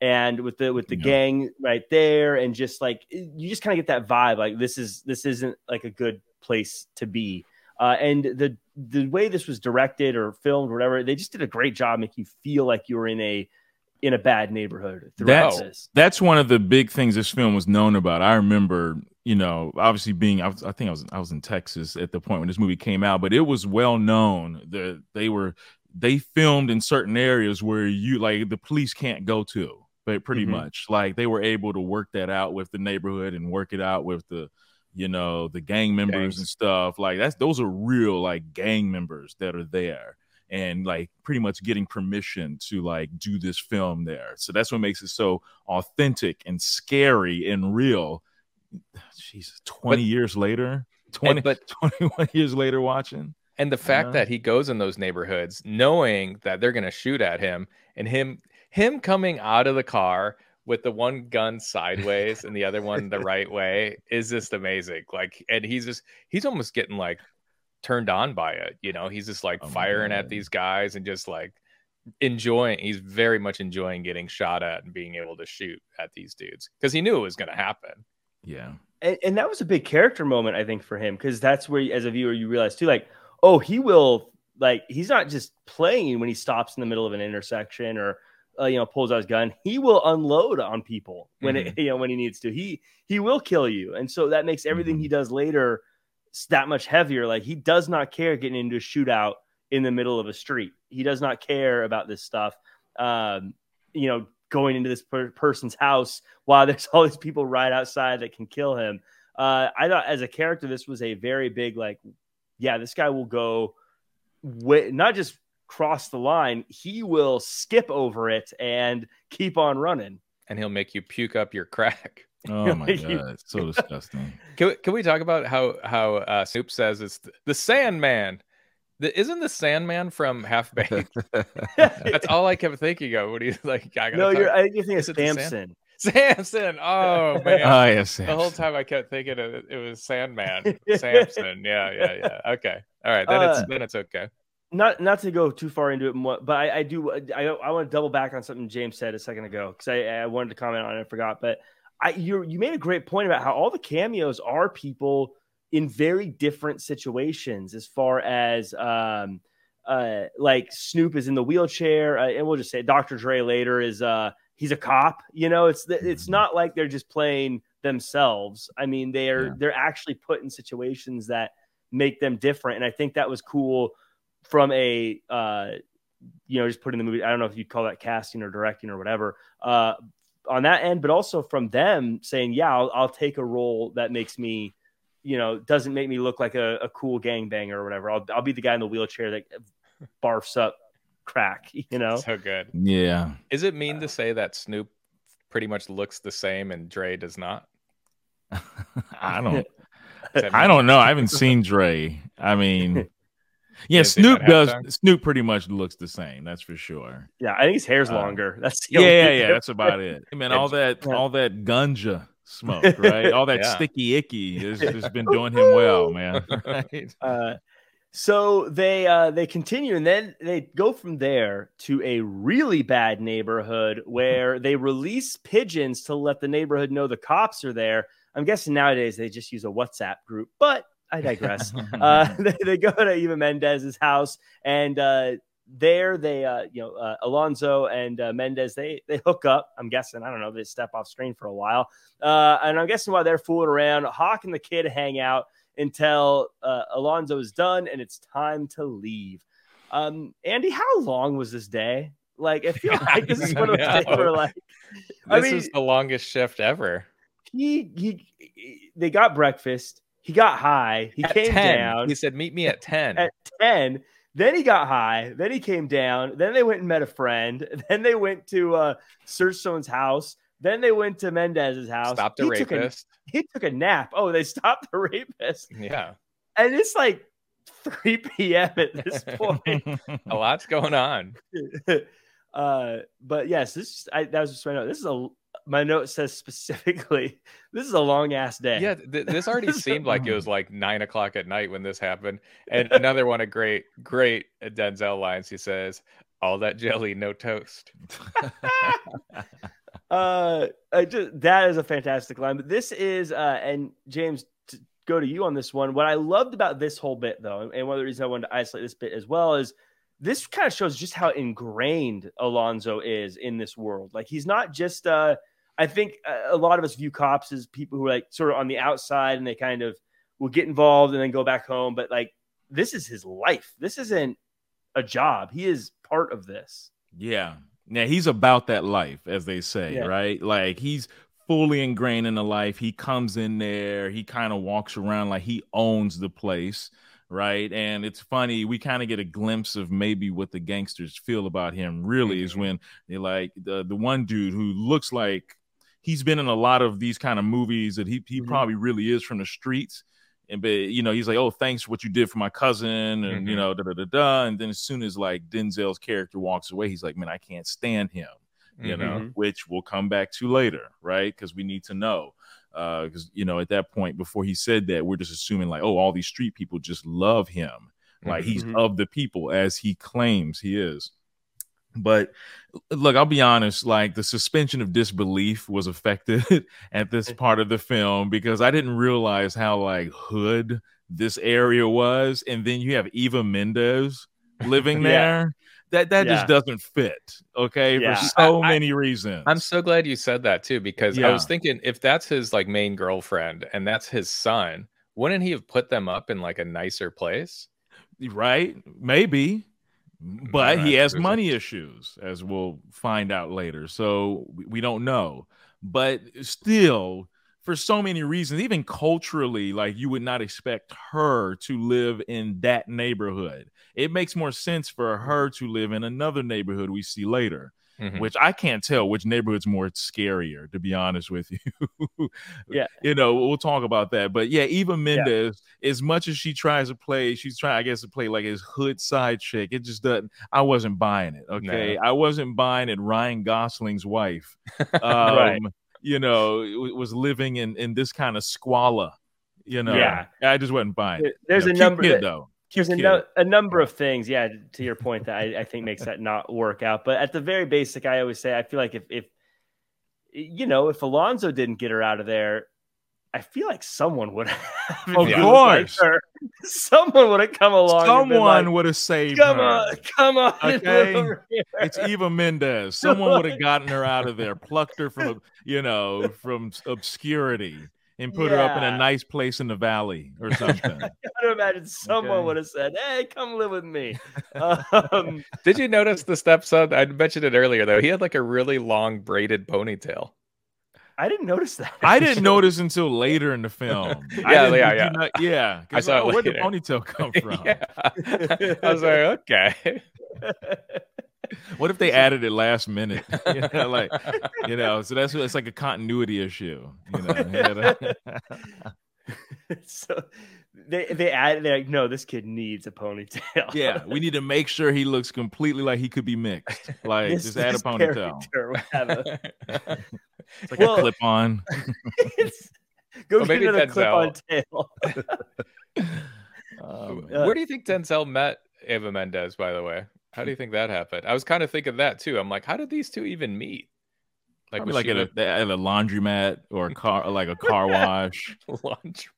and with the with the Yeah. gang right there, and just like you just kind of get that vibe, like this is this isn't like a good place to be. Uh, and the the way this was directed or filmed, or whatever, they just did a great job making you feel like you were in a in a bad neighborhood throughout That's- this. That's one of the big things this film was known about. I remember, you know, obviously being, I, was, I think I was, I was in Texas at the point when this movie came out, but it was well known that they were, they filmed in certain areas where you like the police can't go to, but pretty Mhm. much like they were able to work that out with the neighborhood and work it out with the, you know, the gang members Gangs. and stuff. Like that's those are real like gang members that are there and like pretty much getting permission to like do this film there. So that's what makes it so authentic and scary and real. Jesus, 20 But- years later, 20, but 21 years later watching. And the fact that he goes in those neighborhoods knowing that they're going to shoot at him and him him coming out of the car with the one gun sideways and the other one the right way is just amazing. Like and he's just he's almost getting like turned on by it, you know. He's just like Oh my firing at these guys and just like enjoying he's very much enjoying getting shot at and being able to shoot at these dudes because he knew it was going to happen. Yeah. and, and that was a big character moment i think for him because that's where as a viewer you realize too like oh he will like he's not just playing when he stops in the middle of an intersection or uh, you know pulls out his gun he will unload on people when it you know when he needs to he he will kill you and so that makes everything he does later s- that much heavier like he does not care getting into a shootout in the middle of a street he does not care about this stuff um you know going into this per- person's house while there's all these people right outside that can kill him. Uh, I thought as a character, this was a very big, like, yeah, this guy will go, wi- not just cross the line, he will skip over it and keep on running. And he'll make you puke up your crack. Oh my God. It's so disgusting. Can we, can we talk about how how uh, Snoop says it's the, the Sandman? The, isn't the Sandman from Half Baked? That's all I kept thinking of when he's like, I gotta no, talk- you're, I you think it's it the Samson. Samson. Oh man, Oh, yes. the whole time I kept thinking it, it was Sandman, Samson. Yeah, yeah, yeah. Okay, all right. Then Uh, it's then it's okay. not not to go too far into it, but I, I do I, I want to double back on something James said a second ago because I, I wanted to comment on it and forgot. But I you you made a great point about how all the cameos are people in very different situations as far as um, uh, like Snoop is in the wheelchair, uh, and we'll just say Dr. Dre later is uh, he's a cop. You know, it's it's mm-hmm. not like they're just playing themselves. I mean, they're yeah. they're actually put in situations that make them different, and I think that was cool from a uh, you know just putting the movie. I don't know if you'd call that casting or directing or whatever. Uh, on that end, but also from them saying, "Yeah, I'll, I'll take a role that makes me you know, doesn't make me look like a, a cool gangbanger or whatever. I'll, I'll be the guy in the wheelchair that barfs up crack, you know? So good. Yeah. Is it mean to uh, say that Snoop pretty much looks the same and Dre does not? I don't. I don't know. I haven't seen Dre. I mean, yeah, Snoop does. Snoop pretty much looks the same. That's for sure. Yeah, I think his hair's uh, longer. That's yeah, yeah, yeah. That's about it. I mean, all that, all that ganja smoke, right? All that yeah. sticky icky has, has, been doing him well, man. Right? Uh, so they uh, they continue, and then they go from there to a really bad neighborhood where they release pigeons to let the neighborhood know the cops are there. I'm guessing nowadays they just use a WhatsApp group, but I digress. uh, they, they, go to Eva Mendes's house, and uh, there they uh you know uh, alonzo and uh, mendes they they hook up i'm guessing i don't know they step off screen for a while. Uh and i'm guessing while they're fooling around hawke and the kid hang out until uh, alonzo is done and it's time to leave. Um andy how long was this day? Like i feel like this is one of those days where like I this mean, is the longest shift ever. He he they got breakfast he got high he at came 10. down he said meet me at 10 at 10 then he got high. Then he came down. Then they went and met a friend. Then they went to uh, search someone's house. Then they went to Mendes's house. Stopped a he rapist. Took a, he took a nap. Oh, they stopped the rapist. Yeah. And it's like 3 p.m. at this point. a lot's going on. uh, but yes, this I, that was just my note. This is a my note says specifically, this is a long ass day. Yeah, th- this already seemed like it was like nine o'clock at night when this happened. And another one of great, great Denzel lines. He says, "All that jelly, no toast." uh, I just that is a fantastic line. But this is, uh, and James, to go to you on this one. What I loved about this whole bit, though, and one of the reasons I wanted to isolate this bit as well is this kind of shows just how ingrained Alonzo is in this world. Like he's not just uh I think a lot of us view cops as people who are like sort of on the outside and they kind of will get involved and then go back home. But like, this is his life. This isn't a job. He is part of this. Yeah. Yeah. He's about that life, as they say, yeah. right? Like, he's fully ingrained in the life. He comes in there, he kind of walks around like he owns the place right? And it's funny, we kind of get a glimpse of maybe what the gangsters feel about him. Really, mm-hmm. is when they like the the one dude who looks like he's been in a lot of these kind of movies that he he mm-hmm. probably really is from the streets. And but you know, he's like, Oh, thanks for what you did for my cousin, and mm-hmm. you know, da da da da. And then as soon as like Denzel's character walks away, he's like, Man, I can't stand him, you mm-hmm. know, which we'll come back to later, right? Because we need to know. Uh, because you know, at that point, before he said that, we're just assuming like, oh, all these street people just love him. Like he's mm-hmm. of the people as he claims he is. But look, I'll be honest, like the suspension of disbelief was affected at this part of the film because I didn't realize how like hood this area was. And then you have Eva Mendes living there. That that yeah. just doesn't fit. Okay. Yeah. For so I, many reasons. I'm so glad you said that too, because I was thinking if that's his like main girlfriend and that's his son, wouldn't he have put them up in like a nicer place? Right? Maybe mm, but right. he has money issues, as we'll find out later. So we don't know. But still, for so many reasons, even culturally, like you would not expect her to live in that neighborhood. It makes more sense for her to live in another neighborhood we see later mm-hmm. which I can't tell which neighborhood's more scarier, to be honest with you. yeah. You know, we'll talk about that. But yeah, Eva Mendes, yeah. as much as she tries to play, she's trying, I guess, to play like his hood side chick. It just doesn't, I wasn't buying it. Okay. No. I wasn't buying it. Ryan Gosling's wife, um, right. you know, was living in, in this kind of squalor. You know, yeah, I just wasn't buying. It. There's you know, a number kid, though there's a, no, a, number of things, yeah, to your point that I, I, think makes that not work out. But at the very basic, I always say I feel like if, if you know if Alonzo didn't get her out of there, I feel like someone would have. Of like course. her. someone would have come along. Someone like, would have saved come her. on, come on, Okay. over here." It's Eva Mendes. Someone would have gotten her out of there, plucked her from, you know, from obscurity, and put her up in a nice place in the valley or something. I gotta imagine someone Okay. would have said, "Hey, come live with me." Um, Did you notice the stepson? I mentioned it earlier though. He had like a really long braided ponytail. I didn't notice that. I didn't notice until later in the film. I Yeah, didn't- yeah, did you yeah. not- saw it oh, Where did the ponytail come from? yeah. I was like, okay. What if they added it last minute? You know, like, you know, so that's it's like a continuity issue. You know, so they they add they're like, no, this kid needs a ponytail. yeah, we need to make sure he looks completely like he could be mixed. Like, This- just add a ponytail. character would have a- It's like Well- a clip on. It's- Go Well, get maybe another clip on tail. Um, Uh, Where do you think Denzel met Eva Mendes, by the way? How do you think that happened? I was kind of thinking that too. I'm like, how did these two even meet? Like, probably was like she at a, at a laundromat or a car, like a car wash, lunch?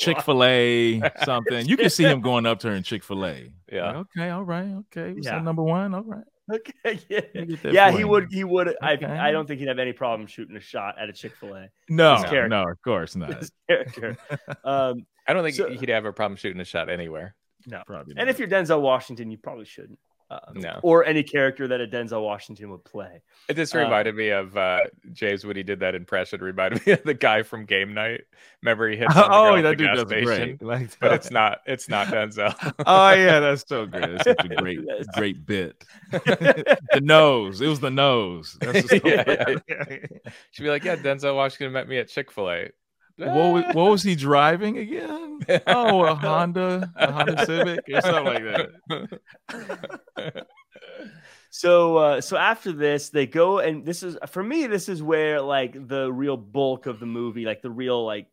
Chick Fil A, something. You can see him going up to her in Chick Fil A. Yeah. okay, all right, okay. Was Yeah. that number one? All right. Okay, yeah, Let me get that yeah, for he would. He would. I. Okay. I don't think he'd have any problem shooting a shot at a Chick Fil A. No, His no, of course not. His character. Um, I don't think So- he'd have a problem shooting a shot anywhere. no. Probably. And if you're Denzel Washington, you probably shouldn't. Uh, No. Or any character that a Denzel Washington would play. It just Uh, reminded me of uh, James when he did that impression. Reminded me of the guy from Game Night. Remember he the oh, at that dude does station, great. Like, but it's not. It's not Denzel. oh yeah, that's so great. That's such a great, great bit. the nose. It was the nose. That's just Yeah, yeah, She'd be like, "Yeah, Denzel Washington met me at Chick Fil A." what, was, what was he driving again? Oh, a Honda, a Honda Civic, or something like that. So uh so after this they go and this is for me this is where like the real bulk of the movie like the real like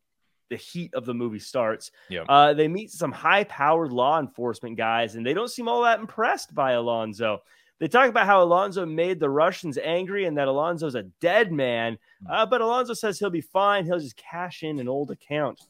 the heat of the movie starts. Yeah. Uh they meet some high-powered law enforcement guys and they don't seem all that impressed by Alonzo. They talk about how Alonzo made the Russians angry and that Alonzo's a dead man. Uh, but Alonzo says he'll be fine. He'll just cash in an old account.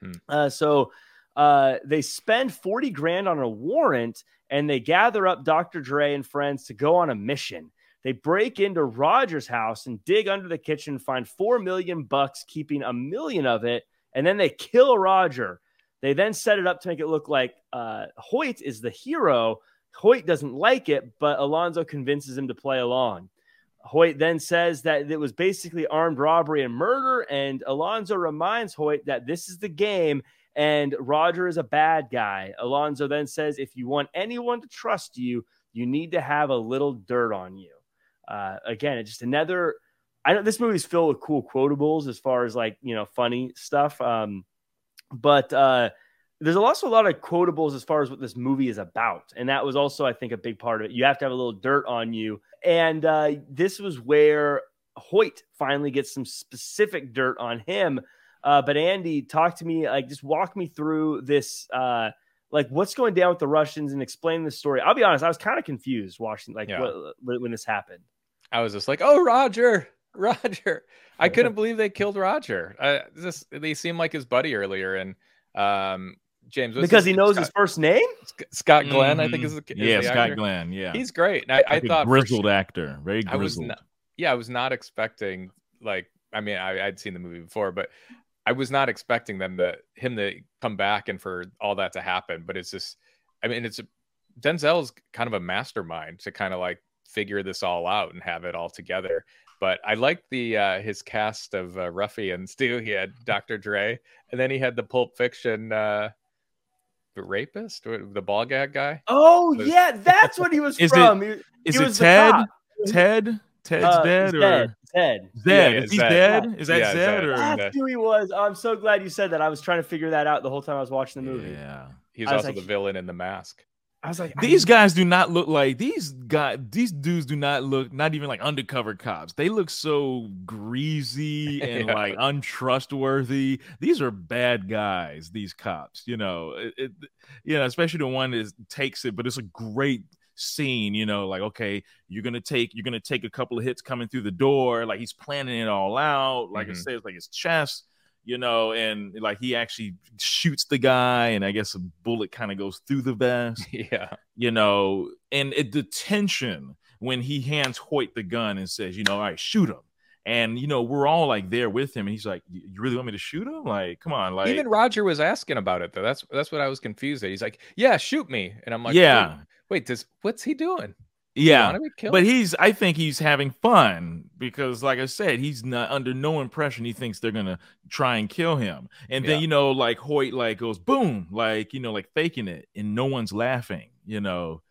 Hmm. Uh, so uh, they spend 40 grand on a warrant and they gather up Dr. Dre and friends to go on a mission. They break into Roger's house and dig under the kitchen, find four million bucks, keeping a million of it, and then they kill Roger. They then set it up to make it look like uh, Hoyt is the hero. Hoyt doesn't like it, but Alonzo convinces him to play along. Hoyt then says that it was basically armed robbery and murder, and Alonzo reminds Hoyt that this is the game and Roger is a bad guy. Alonzo then says, if you want anyone to trust you, you need to have a little dirt on you. Uh, again, it's just another. I know this movie's filled with cool quotables as far as like you know funny stuff, um, but uh, there's also a lot of quotables as far as what this movie is about, and that was also I think a big part of it. You have to have a little dirt on you, and uh, this was where Hoyt finally gets some specific dirt on him. Uh, but Andy, talk to me, like just walk me through this, uh, like what's going down with the Russians and explain the story. I'll be honest, I was kind of confused watching like Yeah. what, when, this happened. I was just like, "Oh, Roger, Roger!" I couldn't believe they killed Roger. Uh, this they seemed like his buddy earlier, and um, James because he knows Scott, his first name. Scott Glenn. I think Mhm. is the is yeah, the Scott actor. Glenn. Yeah, He's great. And I, I Like a thought for grizzled sure- actor, very I was grizzled. not, yeah, I was not expecting like I mean I, I'd seen the movie before, but I was not expecting them to him to come back and for all that to happen. But it's just I mean it's a, Denzel's kind of a mastermind to kind of like figure this all out and have it all together. But I like the uh, his cast of uh, ruffians too. He had Dr. Dre, and then he had the Pulp Fiction uh, the rapist, or the ball gag guy. Oh Was- yeah, that's what he was Is it- from. He- Is he it Ted? Ted? Ted's Uh, dead or Zed, Zed. Zed? Yeah, is he Zed. dead? Is that Yeah, Zed or That's that- who he was. I'm so glad you said that. I was trying to figure that out the whole time I was watching the movie. Yeah. He's also like- the villain in The Mask. I was like, I These guys do not look like these guys. These dudes do not look not even like undercover cops. They look so greasy and Yeah. like untrustworthy. These are bad guys. These cops, you know, it, it, you know, especially the one that takes it. But it's a great scene. You know, like okay, you're gonna take you're gonna take a couple of hits coming through the door. Like he's planning it all out. Like it Mhm. says, like his chest. You know, and like he actually shoots the guy, and I guess a bullet kind of goes through the vest. Yeah. You know, and it, the tension when he hands Hoyt the gun and says, you know, all right, shoot him. And you know, we're all like there with him, and he's like, "You really want me to shoot him? Like, come on!" Like, Even Roger was asking about it though. That's that's what I was confused at. He's like, "Yeah, shoot me," and I'm like, yeah, Wait, wait does what's he doing? Yeah. Want to be killed? But he's, I think he's having fun because, like I said, he's not under no impression he thinks they're gonna try and kill him. And then Yeah. you know, like Hoyt, like goes boom, like you know, like faking it, and no one's laughing, you know.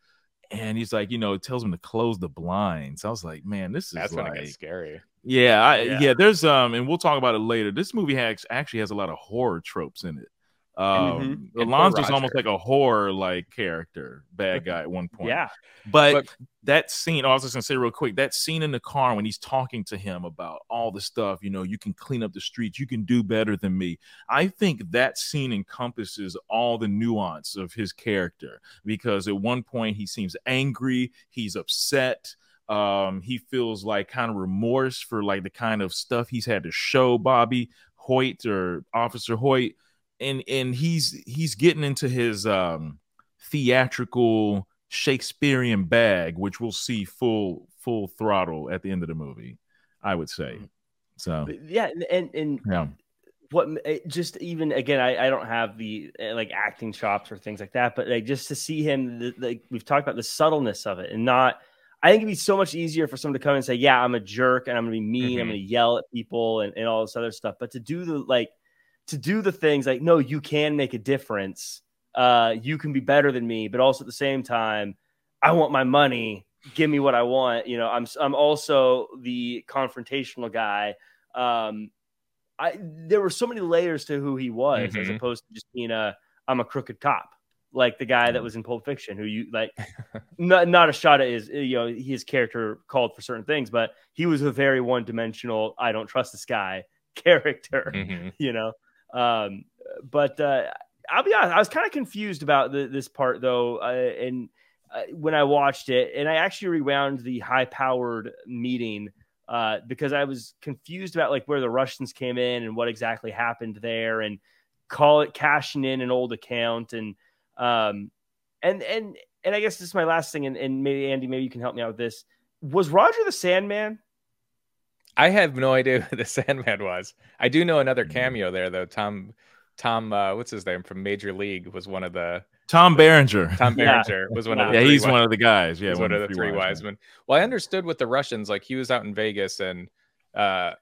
And he's like, you know, tells him to close the blinds. I was like, man, this is that's like, gets scary. yeah, I, Yeah. yeah, There's um, and we'll talk about it later. This movie has actually has a lot of horror tropes in it. Um, Mm-hmm. Alonzo's almost like a horror like character, bad guy at one point. Yeah. But, But- that scene, oh, I was just gonna say real quick, that scene in the car when he's talking to him about all the stuff, you know, you can clean up the streets, you can do better than me. I think that scene encompasses all the nuance of his character because at one point he seems angry, he's upset, um, he feels like kind of remorse for like the kind of stuff he's had to show Bobby Hoyt or Officer Hoyt, and and he's he's getting into his um theatrical Shakespearean bag, which we'll see full full throttle at the end of the movie. I would say. So yeah, and and, and yeah, what just even again I, I don't have the uh, like acting chops or things like that but like just to see him the, like we've talked about the subtleness of it and not i think it'd be so much easier for someone to come and say yeah i'm a jerk and i'm gonna be mean i'm Mhm. gonna yell at people and, and all this other stuff but to do the like to do the things like no you can make a difference. Uh you can be better than me but also at the same time i want my money. Give me what i want. You know i'm i'm also the confrontational guy. Um I there were so many layers to who he was as Mhm. opposed to just being a I'm a crooked cop like the guy that was in Pulp Fiction who you like not not a shot at his you know his character called for certain things but he was a very one dimensional I don't trust this guy character Mhm. you know um but uh I'll be honest I was kind of confused about the, this part though uh, and uh, when I watched it and I actually rewound the high powered meeting uh, because I was confused about like where the Russians came in and what exactly happened there, and call it cashing in an old account, and um, and and and I guess this is my last thing, and, and maybe Andy, maybe you can help me out with this. Was Roger the Sandman? I have no idea who the Sandman was. I do know another Mhm. cameo there though. Tom, Tom, uh, what's his name from Major League was one of the Tom Berenger. Tom Yeah. Berenger was one of the yeah, he's wi- one of the guys. Yeah, was one of the three wise men. Well, I understood with the Russians, like he was out in Vegas and uh,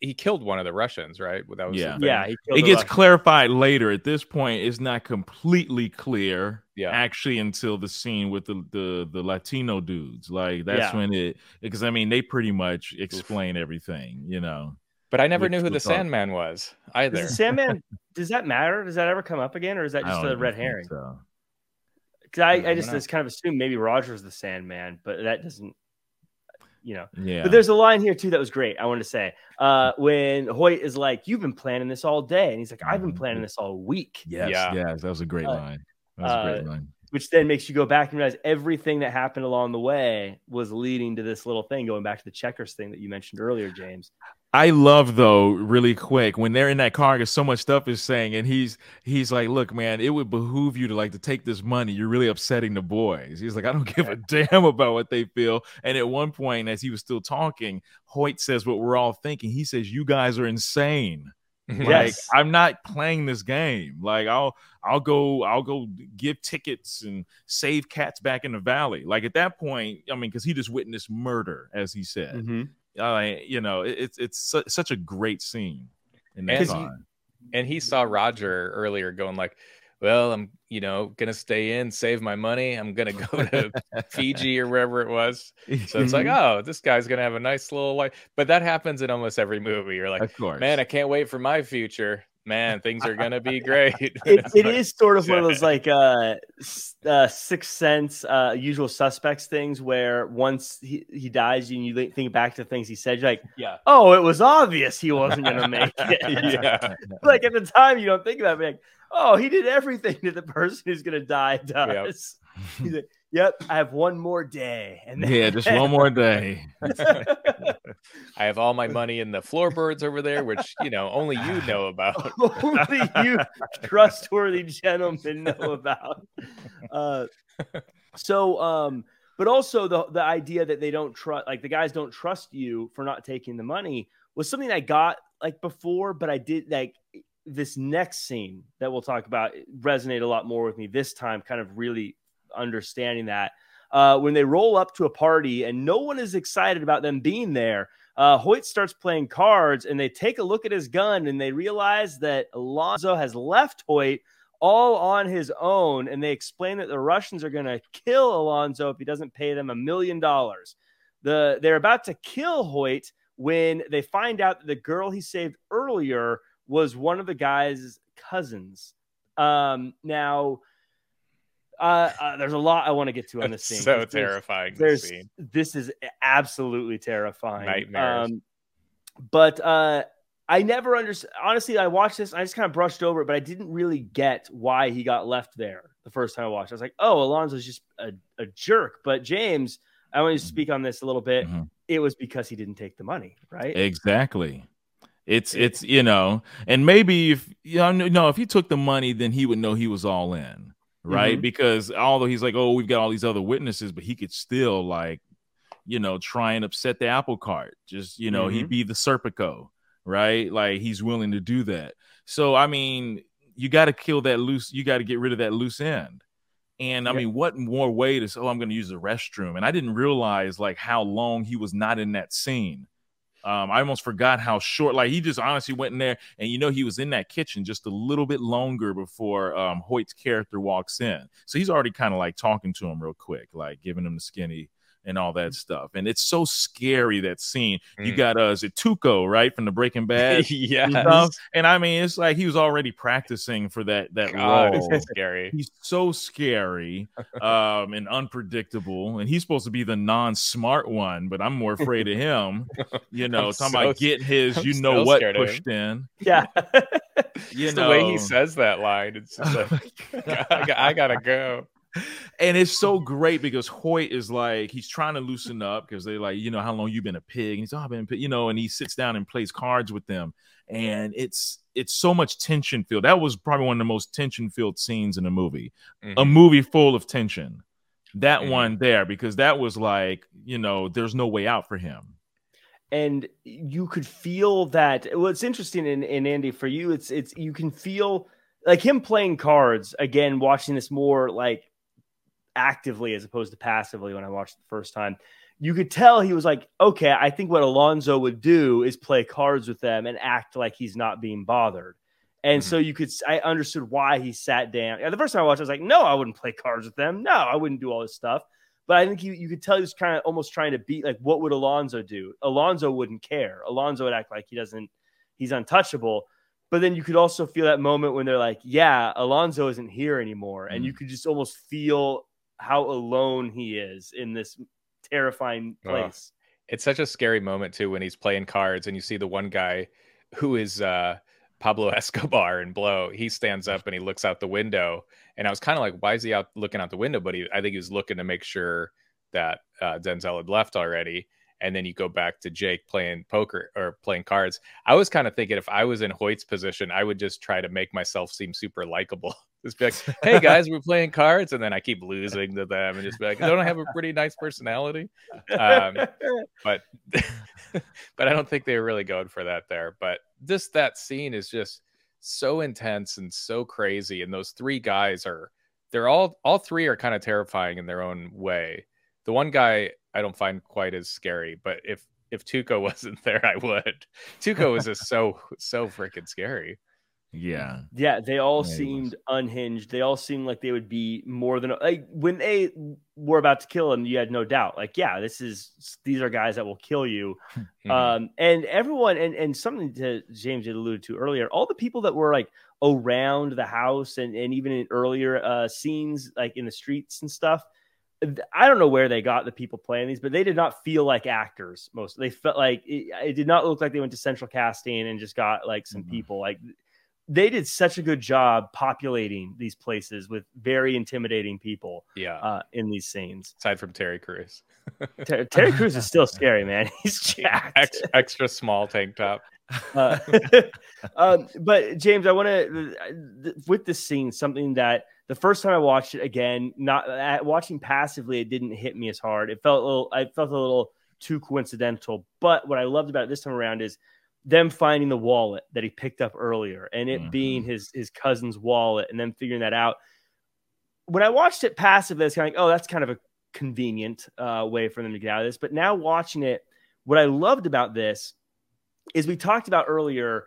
he killed one of the Russians, right? That was Yeah. Yeah, he It gets Russian. clarified later. At this point, it's not completely clear. Yeah. actually, until the scene with the the, the Latino dudes. Like that's Yeah. when it because I mean they pretty much explain everything. You know. But I never Which knew who the talk- Sandman was either. Does the Sandman? does that matter? Does that ever come up again, or is that just a red herring? so. Because I, I I just just kind of assumed maybe Roger's the Sandman, but that doesn't, you know. Yeah. But there's a line here too that was great. I wanted to say uh, when Hoyt is like, "You've been planning this all day," and he's like, "I've been Mhm. planning this all week," yes, Yeah. yes, that was a great Uh, line. That was a great uh, which then makes you go back and realize everything that happened along the way was leading to this little thing. Going back to the checkers thing that you mentioned earlier, James. I love though, really quick, when they're in that car, because so much stuff is saying, and he's he's like, "Look, man, it would behoove you to like to take this money. You're really upsetting the boys." He's like, "I don't give a damn about what they feel." And at one point, as he was still talking, Hoyt says what we're all thinking. He says, "You guys are insane." Like, Yes. I'm not playing this game. Like, I'll I'll go I'll go give tickets and save cats back in the valley. Like at that point, I mean, because he just witnessed murder, as he said Mm-hmm. uh, you know, it, it's it's su- such a great scene in that And- time. and he saw Roger earlier going like, "Well, I'm you know gonna stay in, save my money. I'm gonna go to Fiji or wherever it was." So it's like, oh, this guy's gonna have a nice little life. But that happens in almost every movie. You're like, of course, man, I can't wait for my future. Man, things are gonna be great. It, it like- is sort of one of those like uh, uh sixth sense uh usual suspects things where once he, he dies and you think back to things he said you're like yeah, oh it was obvious he wasn't gonna make it yeah, like at the time you don't think about it like oh he did everything to the person who's gonna die does He's like, yep I have one more day and then yeah, just one more day. I have all my money in the floorboards over there, which you know only you know about. only you trustworthy gentlemen know about. Uh, so, um, but also the the idea that they don't trust, like the guys don't trust you for not taking the money, was something I got like before, but I did like this next scene that we'll talk about resonate a lot more with me this time, kind of really understanding that. Uh, when they roll up to a party and no one is excited about them being there, uh, Hoyt starts playing cards and they take a look at his gun and they realize that Alonzo has left Hoyt all on his own. And they explain that the Russians are going to kill Alonzo if he doesn't pay them a million dollars. The they're about to kill Hoyt when they find out that the girl he saved earlier was one of the guy's cousins. Um, now, uh, uh, there's a lot I want to get to on this scene. so terrifying. There's, this, scene. this is absolutely terrifying. Nightmares. Um, but uh, I never understood. Honestly, I watched this. I just kind of brushed over it, but I didn't really get why he got left there the first time I watched. I was like, oh, Alonzo's just a, a jerk. But James, I want you to speak on this a little bit. Mm-hmm. It was because he didn't take the money, right? Exactly. It's it's you know, and maybe if you know, no, if he took the money, then he would know he was all in, right? Mhm. Because although he's like, oh, we've got all these other witnesses, but he could still like, you know, try and upset the apple cart. Just you know, he'd be the Serpico, right? Like he's willing to do that. So I mean, you got to kill that loose. You got to get rid of that loose end. And I Yep. mean, what more way to say, oh, I'm going to use the restroom? And I didn't realize like how long he was not in that scene. Um, I almost forgot how short. Like he just honestly went in there, and you know he was in that kitchen just a little bit longer before um, Hoyt's character walks in. So he's already kind of like talking to him real quick, like giving him the skinny and all that stuff. And it's so scary that scene. You Mm. got uh, is it Tuco right from the Breaking Bad? yes. stuff? And I mean, it's like he was already practicing for that that God, role. it's scary. He's so scary um, and unpredictable, and he's supposed to be the non-smart one, but I'm more afraid of him. You know, I'm talking so about getting his, I'm you know what, pushed in. yeah. You Just know, the way he says that line, it's just like, I, I gotta go. And it's so great because Hoyt is like he's trying to loosen up because they're like, you know, how long you been a pig? And he's oh, I've been, a pig," you know, and he sits down and plays cards with them, and it's it's so much tension filled. That was probably one of the most tension filled scenes in the movie. a Mhm. movie full of tension. That Mhm. one there, because that was like, you know, there's no way out for him. and you could feel that well it's interesting in, in andy for you it's it's you can feel like him playing cards again watching this more like actively as opposed to passively when i watched the first time you could tell he was like okay i think what alonzo would do is play cards with them and act like he's not being bothered and so mm-hmm. you could i understood why he sat down the first time i watched i was like no i wouldn't play cards with them no i wouldn't do all this stuff but I think you, you could tell he was kind of almost trying to beat like what would Alonzo do? Alonzo wouldn't care. Alonzo would act like he doesn't, he's untouchable. But then you could also feel that moment when they're like, yeah, Alonzo isn't here anymore. And mm-hmm. you could just almost feel how alone he is in this terrifying place. It's such a scary moment too when he's playing cards and you see the one guy who is uh Pablo Escobar in Blow. He stands up and he looks out the window, and I was kind of like, "Why is he out looking out the window?" But he, I think he was looking to make sure that uh, Denzel had left already. And then you go back to Jake playing poker or playing cards. I was kind of thinking if I was in Hoyt's position, I would just try to make myself seem super likable. Just be like, "Hey guys, we're playing cards," and then I keep losing to them, and just be like, "Don't I have a pretty nice personality?" Um, but but I don't think they were really going for that there. But this that scene is just so intense and so crazy, and those three guys are they're all all three are kind of terrifying in their own way. The one guy I don't find quite as scary, but if if Tuco wasn't there, I would. Tuco is just so so freaking scary. Yeah. Yeah, they all Yeah, seemed unhinged. They all seemed like they would be more than like when they were about to kill him. You had no doubt, like, yeah, this is these are guys that will kill you. Um, and everyone, and and something to James had alluded to earlier, all the people that were like around the house and and even in earlier uh, scenes, like in the streets and stuff. I don't know where they got the people playing these, but they did not feel like actors. Most they felt like it, it did not look like they went to central casting and just got like some Mhm. people. Like they did such a good job populating these places with very intimidating people. Yeah, uh, in these scenes. Aside from Terry Crews, Ter- Terry Crews is still scary, man. He's jacked. Ex- extra small tank top. Uh, um, but James, I want to with this scene something that the first time I watched it again, not uh, watching passively, it didn't hit me as hard. It felt a little, I felt a little too coincidental. But what I loved about it this time around is them finding the wallet that he picked up earlier and it mm-hmm. being his his cousin's wallet and then figuring that out. When I watched it passively, it's kind of like, oh, that's kind of a convenient uh, way for them to get out of this. But now watching it, what I loved about this is we talked about earlier.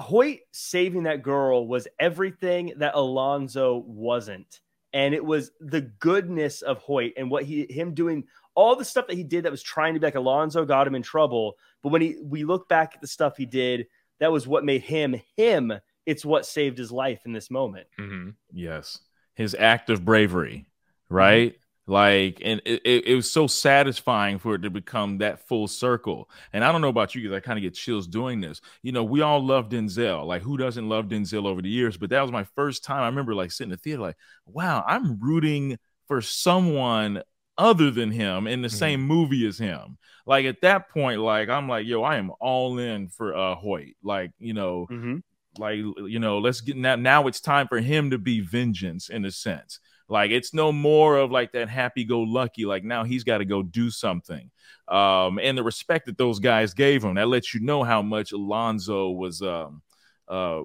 Hoyt saving that girl was everything that Alonzo wasn't. And it was the goodness of Hoyt and what he him doing all the stuff that he did that was trying to be like Alonzo got him in trouble. But when he we look back at the stuff he did, that was what made him him. It's what saved his life in this moment. Mm-hmm. Yes, his act of bravery, right? Like, and it, it, it, was so satisfying for it to become that full circle. And I don't know about you because I kind of get chills doing this. You know, we all love Denzel. Like, who doesn't love Denzel over the years? But that was my first time. I remember like sitting in the theater, like, wow, I'm rooting for someone other than him in the mm-hmm. same movie as him. Like at that point, like I'm like, yo, I am all in for uh Hoyt. Like, you know, mm-hmm. like you know, let's get now now it's time for him to be vengeance in a sense. Like it's no more of like that happy go lucky. Like now he's got to go do something. Um, and the respect that those guys gave him, that lets you know how much Alonzo was um uh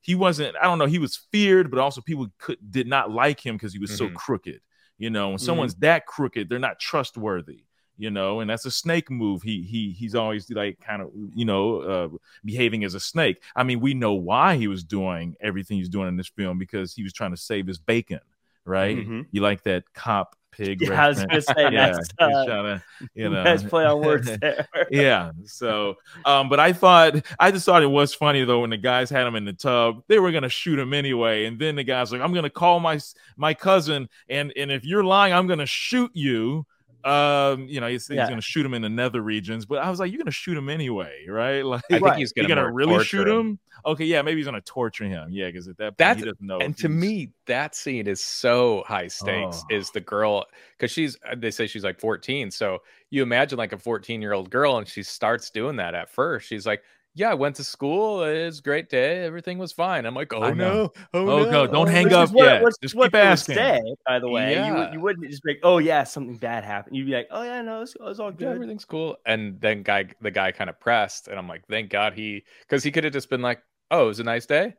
he wasn't, I don't know, he was feared, but also people could did not like him because he was mm-hmm. so crooked. You know, when mm-hmm. someone's that crooked, they're not trustworthy. You know, and that's a snake move. He he he's always like kind of you know uh, behaving as a snake. I mean, we know why he was doing everything he's doing in this film because he was trying to save his bacon, right? Mm-hmm. You like that cop pig. Yeah, I was gonna say yeah, that's uh, to, you know, nice play on words there. yeah. So, um, but I thought I just thought it was funny though when the guys had him in the tub, they were gonna shoot him anyway, and then the guys like, I'm gonna call my my cousin, and and if you're lying, I'm gonna shoot you um, you know, he's, he's going to shoot him in the nether regions, but I was like, you're going to shoot him anyway, right? Like, I think he's going to really shoot him. him. Okay, yeah, maybe he's going to torture him. Yeah, because at that point, That's, he doesn't know. And to me, that scene is so high stakes. Oh. Is the girl because she's uh, they say she's like 14, so you imagine like a 14 year old girl, and she starts doing that at first. She's like, yeah, I went to school. It was a great day. Everything was fine. I'm like, oh no, oh, oh no. Don't hang which up yet. What, just keep asking. Say, by the way, yeah. you, you wouldn't just be like, oh yeah, something bad happened. You'd be like, oh yeah, no, it's, it's all good. Yeah, everything's cool. And then guy, the guy kind of pressed, and I'm like, thank God he, because he could have just been like, oh, it was a nice day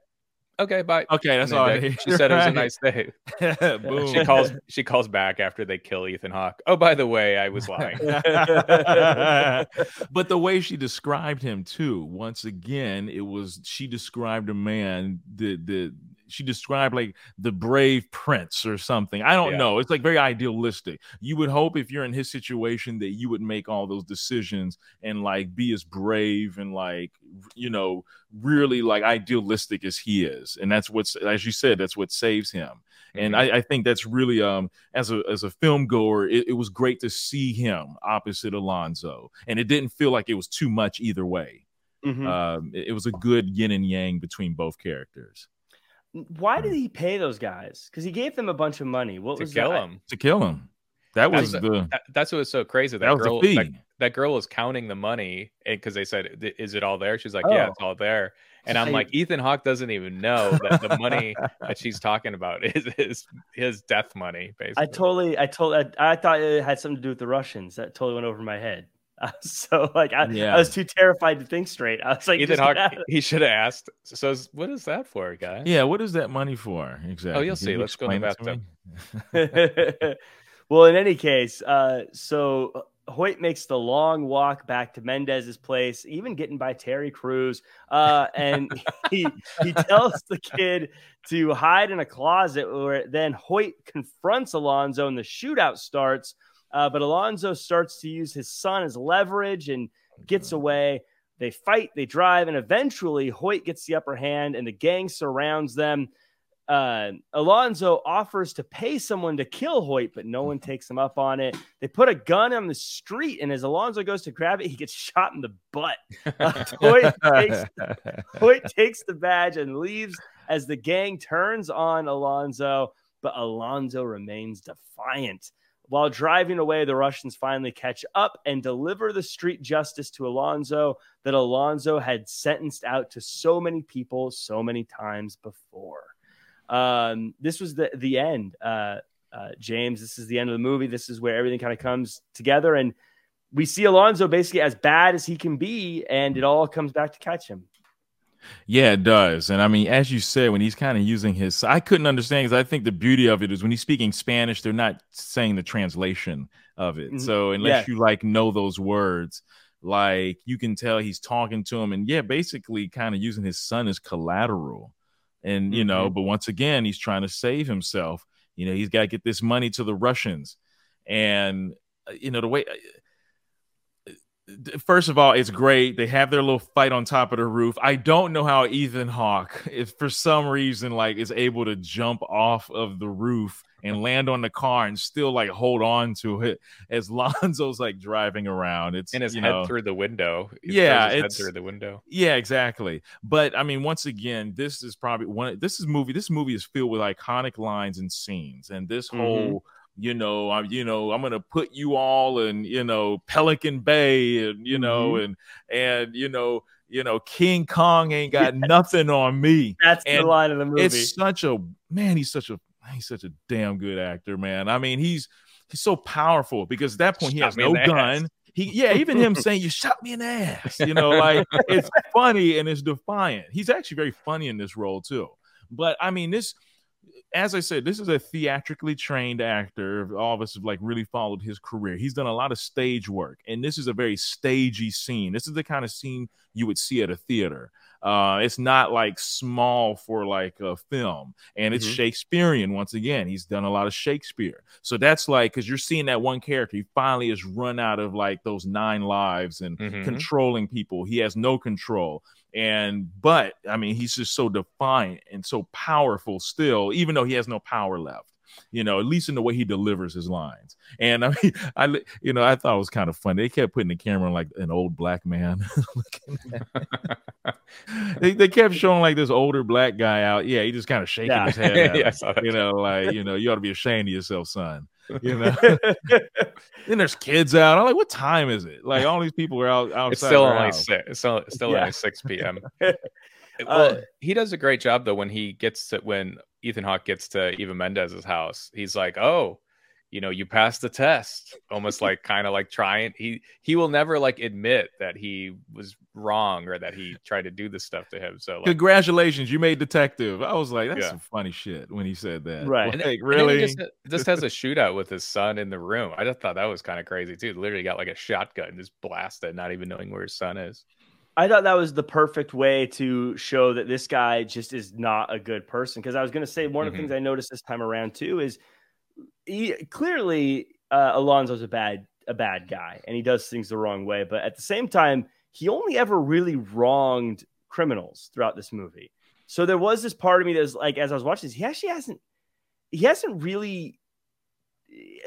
okay, bye. Okay, that's all. She said it was a nice day. Boom. She calls. She calls back after they kill Ethan Hawke. Oh, by the way, I was lying. but the way she described him too, once again, it was she described a man the the she described like the brave prince or something. I don't yeah. know. It's like very idealistic. You would hope if you're in his situation that you would make all those decisions and like be as brave and like you know really like idealistic as he is. And that's what's as you said, that's what saves him. Mm-hmm. And I, I, think that's really um as a as a film goer, it, it was great to see him opposite Alonzo. And it didn't feel like it was too much either way. Mm-hmm. Um, it, it was a good yin and yang between both characters. Why did hmm. he pay those guys? Because he gave them a bunch of money. What to was kill that? him? To kill him. That was that's the. That, that's what was so crazy. That, that girl. That, that, girl was counting the money because they said, "Is it all there?" She's like, oh. "Yeah, it's all there." And I'm like, Ethan Hawke doesn't even know that the money that she's talking about is his his death money. Basically, I totally, I told, I, I thought it had something to do with the Russians. That totally went over my head. so like I, yeah. I, was too terrified to think straight. I was like, Ethan Hawke, he should have asked. So what is that for, guy? Yeah, what is that money for exactly? Oh, you'll see. Let's go in the bathtub. well, in any case, uh, so Hoyt makes the long walk back to Mendes's place, even getting by Terry Crews, uh, and he he tells the kid to hide in a closet. Where then Hoyt confronts Alonzo, and the shootout starts. Uh, but Alonzo starts to use his son as leverage and gets mm-hmm. away. They fight, they drive, and eventually Hoyt gets the upper hand, and the gang surrounds them. uh, Alonzo offers to pay someone to kill Hoyt, but no one takes him up on it. They put a gun on the street, and as Alonzo goes to grab it, he gets shot in the butt. Uh, Hoyt, takes, Hoyt takes the badge and leaves as the gang turns on Alonzo, but Alonzo remains defiant. While driving away, the Russians finally catch up and deliver the street justice to Alonzo that Alonzo had sentenced out to so many people so many times before. Um, this was the the end, uh, uh, James. This is the end of the movie. This is where everything kind of comes together, and we see Alonzo basically as bad as he can be, and it all comes back to catch him. Yeah, it does. And I mean, as you said, when he's kind of using his, I couldn't understand because I think the beauty of it is when he's speaking Spanish, they're not saying the translation of it. Mm-hmm. So unless yeah. you like know those words, like you can tell he's talking to him and yeah, basically kind of using his son as collateral. And, mm-hmm. you know, mm-hmm. but once again, he's trying to save himself. You know, he's got to get this money to the Russians. And, uh, you know, the way first of all, it's great. They have their little fight on top of the roof. I don't know how Ethan Hawke, if for some reason, like is able to jump off of the roof and land on the car and still like hold on to it as Lonzo's like driving around. It's in his head know, through the window. Yeah, it's through the window. Yeah, exactly. But I mean, once again, this is probably one. This is movie. This movie is filled with iconic lines and scenes, and this mm-hmm. whole you know, I'm, you know, I'm gonna put you all in, you know, Pelican Bay, and you know, mm-hmm. and and you know, you know, King Kong ain't got yes. nothing on me. That's and the line of the movie. It's such a man. He's such a he's such a damn good actor, man. I mean, he's he's so powerful because at that point he has no gun. Ass. He yeah, even him saying you shot me in the ass, you know, like it's funny and it's defiant. He's actually very funny in this role too. But I mean, this as I said, this is a theatrically trained actor. All of us have like really followed his career. He's done a lot of stage work, and this is a very stagey scene. This is the kind of scene you would see at a theater. Uh, it's not like small for like a film, and it's mm-hmm. Shakespearean once again. He's done a lot of Shakespeare, so that's like because you're seeing that one character. He finally has run out of like those nine lives and mm-hmm. controlling people. He has no control and but I mean, he's just so defiant and so powerful still, even though he has no power left. You know, at least in the way he delivers his lines. And I mean, I you know, I thought it was kind of funny. They kept putting the camera on like an old black man. they, they kept showing like this older black guy out. Yeah, he just kind of shaking yeah. his head. yeah, you know, like you know, you ought to be ashamed of yourself, son you know. then there's kids out. I'm like, what time is it? Like all these people are out outside. It's still only six. It's still, still yeah. only six p.m. well, uh, he does a great job though when he gets to when Ethan Hawke gets to Eva Mendes's house. He's like, oh, you know you passed the test almost like kind of like trying he he will never like admit that he was wrong or that he tried to do this stuff to him so like, congratulations you made detective i was like that's yeah. some funny shit when he said that right like, and, really and just, just has a shootout with his son in the room i just thought that was kind of crazy too literally got like a shotgun and just blasted not even knowing where his son is I thought that was the perfect way to show that this guy just is not a good person. Because I was going to say one of the mm-hmm. things I noticed this time around too is he clearly uh, Alonzo's a bad a bad guy and he does things the wrong way, but at the same time, he only ever really wronged criminals throughout this movie. So there was this part of me that's like, as I was watching this, he actually hasn't he hasn't really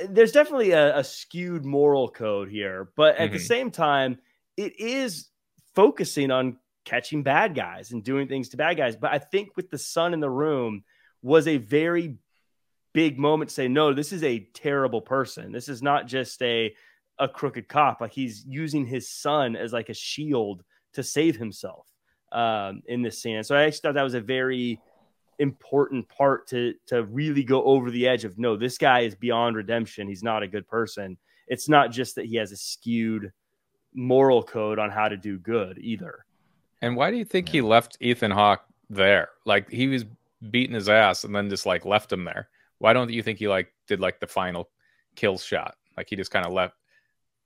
there's definitely a, a skewed moral code here, but at mm-hmm. the same time, it is focusing on catching bad guys and doing things to bad guys. But I think with the son in the room was a very big moment to say, no, this is a terrible person. This is not just a a crooked cop. Like he's using his son as like a shield to save himself um, in this scene. And so I actually thought that was a very important part to to really go over the edge of no, this guy is beyond redemption. He's not a good person. It's not just that he has a skewed moral code on how to do good either. And why do you think yeah. he left Ethan Hawke there? Like he was beating his ass and then just like left him there. Why don't you think he like did like the final kill shot? Like he just kind of left.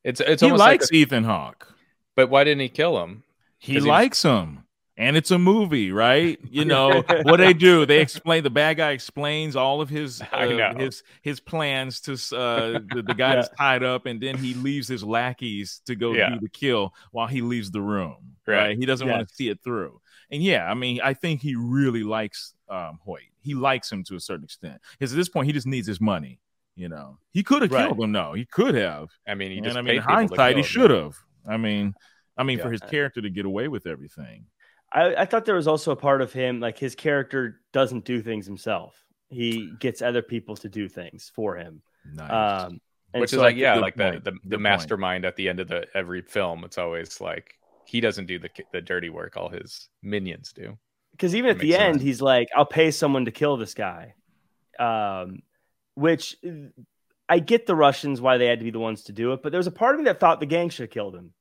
It's it's he likes like a, Ethan Hawke, but why didn't he kill him? He likes him, and it's a movie, right? You know what they do? They explain the bad guy explains all of his uh, his his plans to uh, the, the guy yeah. that's tied up, and then he leaves his lackeys to go yeah. do the kill while he leaves the room. Right? right? He doesn't want to see it through. And yeah, I mean, I think he really likes um, Hoyt he likes him to a certain extent. Because at this point, he just needs his money. You know, he could have Right. killed him. No, he could have. I mean, he And just I mean, paid in people to hindsight, he should have. I mean, I mean, for his character to get away with everything. I, I thought there was also a part of him like his character doesn't do things himself. He gets other people to do things for him. Nice. Um, and which so is I like yeah like point. the the, Good the point. mastermind at the end of the every film it's always like he doesn't do the the dirty work all his minions do because even at the end, sense. he's like, "I'll pay someone to kill this guy," um, which I get the Russians why they had to be the ones to do it, but there was a part of me that thought the gang should have killed him.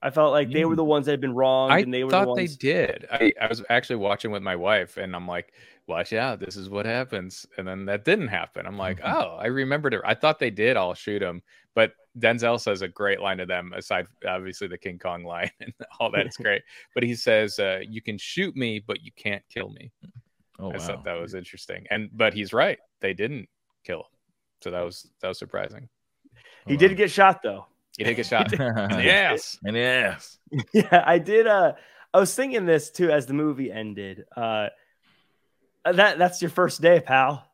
I felt like they were the ones that had been wrong, i and they were thought the they did. I, I was actually watching with my wife and i'm like watch out this is what happens. And then that didn't happen. I'm like oh i remembered it. I thought they did all shoot him but denzel says a great line to them aside obviously the king kong line and all that's great but he says uh, you can shoot me but you can't kill me oh, I wow. thought that was interesting. And but he's right; they didn't kill him, so that was that was surprising. He did get shot though. He did get shot. yeah. yes, And yes. yeah, I did. Uh, I was thinking this too as the movie ended. Uh, that that's your first day, pal.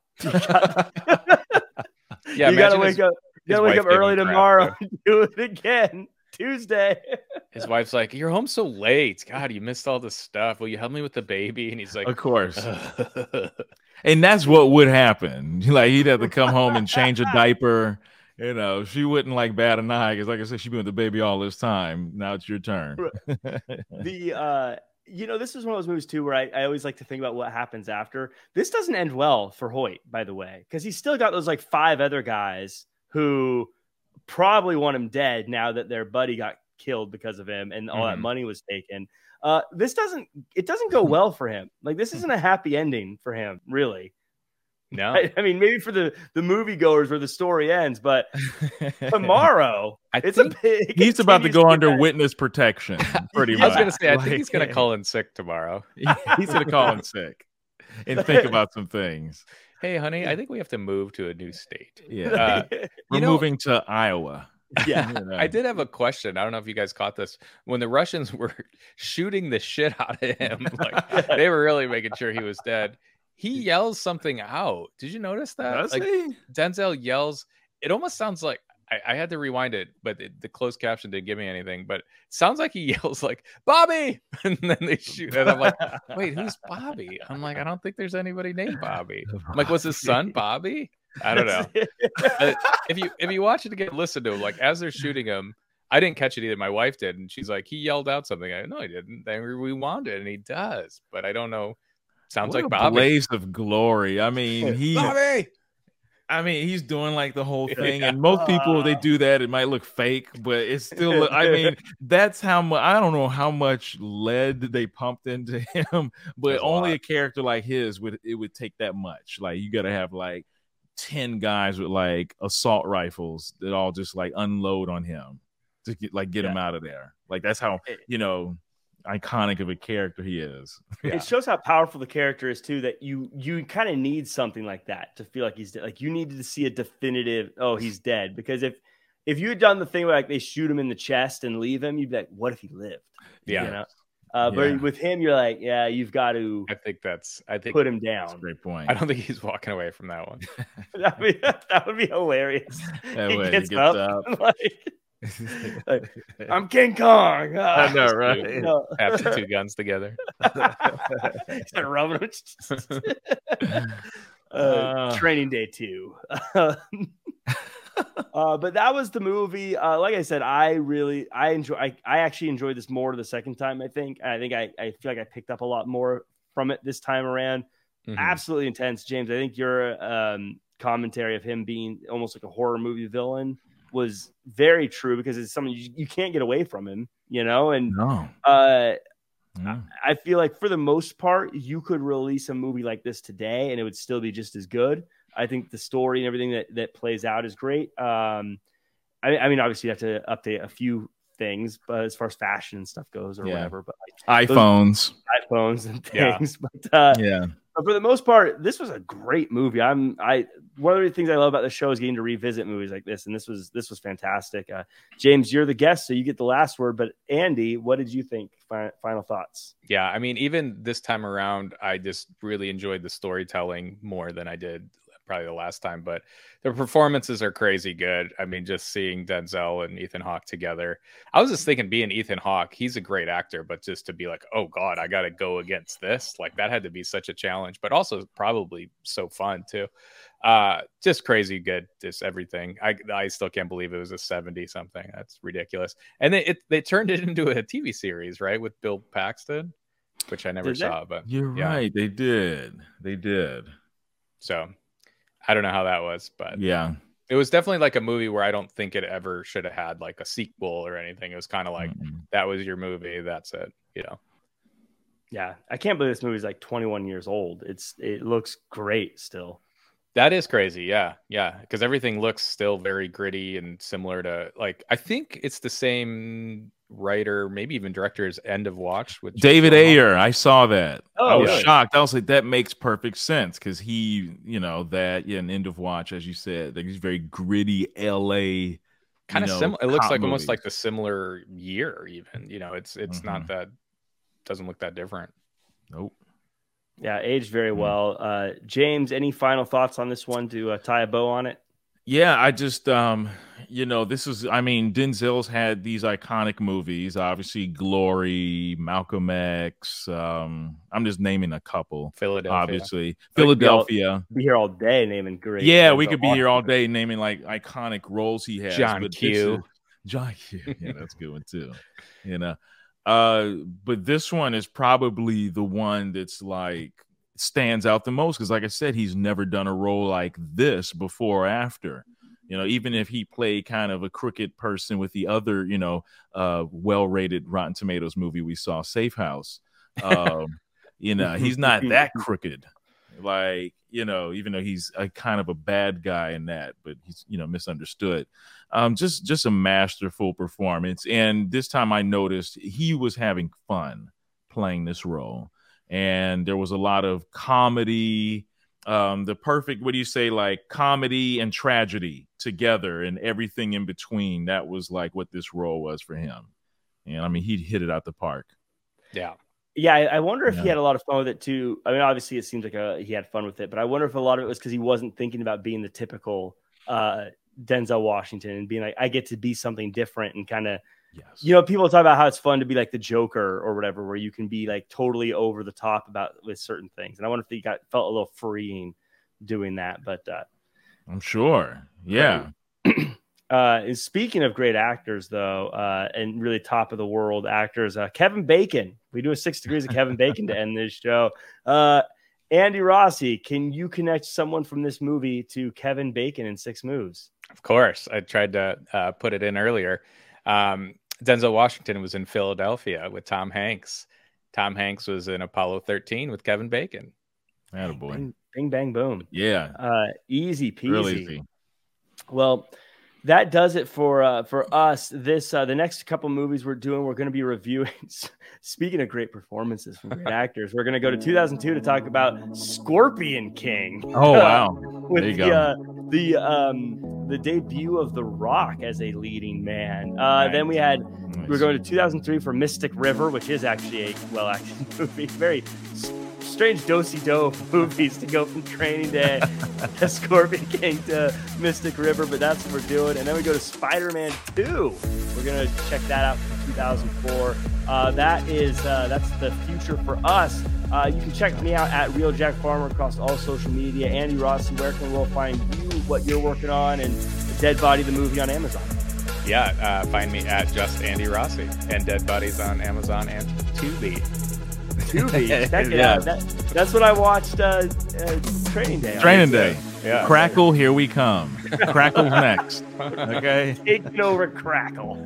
Yeah. you gotta wake his, up. Gotta wake up early tomorrow and do it again. Tuesday. His wife's like, "You're home so late. God, you missed all this stuff. Will you help me with the baby?" And he's like, Of course. And that's what would happen. Like he'd have to come home and change a diaper. You know, she wouldn't like bat an eye because, like I said, she's been with the baby all this time. Now it's your turn. the uh you know this is one of those movies too where I, I always like to think about what happens after this doesn't end well for hoyt by the way because he's still got those like five other guys who probably want him dead now that their buddy got killed because of him and all that Mhm. money was taken uh this doesn't it doesn't go well for him like this isn't a happy ending for him really no, I, I mean maybe for the the moviegoers where the story ends but tomorrow I it's a big He's about to go under wit. witness protection. Pretty I much. was gonna say, I think he's gonna call in sick tomorrow. he's gonna call in sick and think about some things. Hey, honey, I think we have to move to a new state. Yeah, Uh, we're you know- moving to Iowa. yeah You know. I did have a question. I don't know if you guys caught this. When the Russians were shooting the shit out of him, like they were really making sure he was dead. He yells something out. Did you notice that? Does like he? Denzel yells. It almost sounds like I, I had to rewind it, but it, the closed caption didn't give me anything. But it sounds like he yells like Bobby, and then they shoot. And I'm like, wait, who's Bobby? I'm like, I don't think there's anybody named Bobby. I'm like, was his son Bobby? I don't know. If you if you watch it again, listen to him. Like as they're shooting him, I didn't catch it either. My wife did, and she's like, he yelled out something. I no, he didn't. Then we rewound it, and he does, but I don't know. Sounds What like a Bobby. blaze of glory. I mean, he. Bobby. I mean, he's doing like the whole thing, and most people they do that. It might look fake, but it's still. I mean, that's how much. I don't know how much lead they pumped into him, but a only lot. a character like his would it would take that much. Like you got to have like ten guys with like assault rifles that all just like unload on him to get like get him out of there. Like that's how you know iconic of a character he is. Yeah. it shows how powerful the character is too that you you kind of need something like that to feel like he's dead like you needed to see a definitive oh he's dead because if if you had done the thing where like they shoot him in the chest and leave him you'd be like what if he lived Yeah. you know uh, Yeah. but with him you're like yeah you've got to I think that's. I think. put him That's a down great point. I don't think he's walking away from that one. that, would be, that would be hilarious That he way he gets, gets up, up. like, like, i'm king kong I Ah. know, right? do- No. Taps the two guns together. Start rubbing them. uh, Uh. training day two. uh, but that was the movie. Uh, like I said, I really I enjoy. I, I actually enjoyed this more the second time. I think. I think I, I feel like I picked up a lot more from it this time around. Mhm. Absolutely intense, James. I think your um, commentary of him being almost like a horror movie villain was very true because it's something you, you can't get away from him. You know, and no. uh, no. I feel like for the most part, you could release a movie like this today and it would still be just as good. I think the story and everything that, that plays out is great. Um, I, I mean, obviously, you have to update a few things, but as far as fashion and stuff goes, or Yeah. whatever, but like iPhones. iPhones and Yeah. things. But uh, Yeah. But for the most part, this was a great movie. I'm I one of the things I love about the show is getting to revisit movies like this, and this was this was fantastic. Uh, James, you're the guest, so you get the last word. But Andy, what did you think? Fi- final thoughts? Yeah, I mean, even this time around, I just really enjoyed the storytelling more than I did probably the last time, but the performances are crazy good. I mean, just seeing Denzel and Ethan Hawke together. I was just thinking, being Ethan Hawke, he's a great actor, but just to be like, oh God, I got to go against this, like that had to be such a challenge, but also probably so fun too. Uh, just crazy good, just everything. I I still can't believe it was a seventy something. That's ridiculous. And they it, they turned it into a TV series, right, with Bill Paxton, which I never saw. But You're yeah. right. They did. They did. So I don't know how that was, but Yeah. it was definitely like a movie where I don't think it ever should have had like a sequel or anything. It was kind of like Mm-mm. that was your movie, that's it, you know. Yeah, I can't believe this movie's like 21 years old. It's it looks great still. That is crazy. Yeah. Yeah. Because everything looks still very gritty and similar to like, I think it's the same writer, maybe even director as End of Watch with David Ayer. I saw that. Oh, I was really? shocked. I was like, that makes perfect sense because he, you know, that yeah, an end of watch, as you said, like he's very gritty LA. Kind of similar. It looks cop like almost like the similar year, even. You know, it's it's Mhm. not that doesn't look that different. Nope. Yeah, aged very Hmm. well. Uh, James, any final thoughts on this one to uh, tie a bow on it? Yeah, I just um you know, this is I mean, Denzel's had these iconic movies, obviously Glory, Malcolm X, um I'm just naming a couple. Philadelphia. Obviously, could be all- Philadelphia. Be here all day naming great. Yeah, we could be here all day naming like iconic roles he has. John Q. is- John Q. Yeah, that's a good one too. You know, uh, but this one is probably the one that's like stands out the most because, like I said, he's never done a role like this before or after. You know, even if he played kind of a crooked person with the other, you know, uh, well-rated Rotten Tomatoes movie we saw, Safe House. Um, you know, he's not that crooked like you know even though he's a kind of a bad guy in that but he's you know misunderstood um just just a masterful performance and this time i noticed he was having fun playing this role and there was a lot of comedy um the perfect what do you say like comedy and tragedy together and everything in between that was like what this role was for him and i mean he hit it out the park Yeah. Yeah, I I wonder if he had a lot of fun with it too. I mean, obviously, it seems like a, he had fun with it, but I wonder if a lot of it was because he wasn't thinking about being the typical uh, Denzel Washington and being like, I get to be something different and kind of, yes you know, people talk about how it's fun to be like the Joker or whatever, where you can be like totally over the top about with certain things. And I wonder if he got felt a little freeing doing that. But uh, i'm sure yeah Uh, and speaking of great actors, though, uh, and really top of the world actors, uh, Kevin Bacon. We do a six degrees of Kevin Bacon to end this show. Uh, Andy Rossi, can you connect someone from this movie to Kevin Bacon in six moves? Of course. I tried to uh, put it in earlier. Um, Denzel Washington was in Philadelphia with Tom Hanks. Tom Hanks was in Apollo 13 with Kevin Bacon. Attaboy. Bing, bing, bang, boom. Yeah, Uh, easy peasy. real easy. Well, that does it for uh, for us. This uh, the next couple movies we're doing, we're going to be reviewing. Speaking of great performances from great actors, we're going to go to 2002 to talk about Scorpion King. Oh wow, with there you the go. uh, the um the debut of The Rock as a leading man. Uh, Then we had we're going to 2003 for Mystic River, which is actually a well acted movie. Very strange dosey do movies to go from Training Day to Scorpion King to Mystic River, but that's what we're doing. And then we go to Spider Man 2. We're gonna check that out from 2004. Uh, that is uh, that's the future for us. Uh, you can check me out at Real Jack Farmer across all social media. Andy Rossi, where can we find you? What you're working on? And Dead Body the movie on Amazon. Yeah, uh, find me at just Andy Rossi and Dead Bodies on Amazon and Tubi. Tubi. Check Yeah. That, that's what I watched uh, uh, Training Day. Training Day. Yeah. Crackle, here we come. Crackle's next. Okay. Taking over Crackle.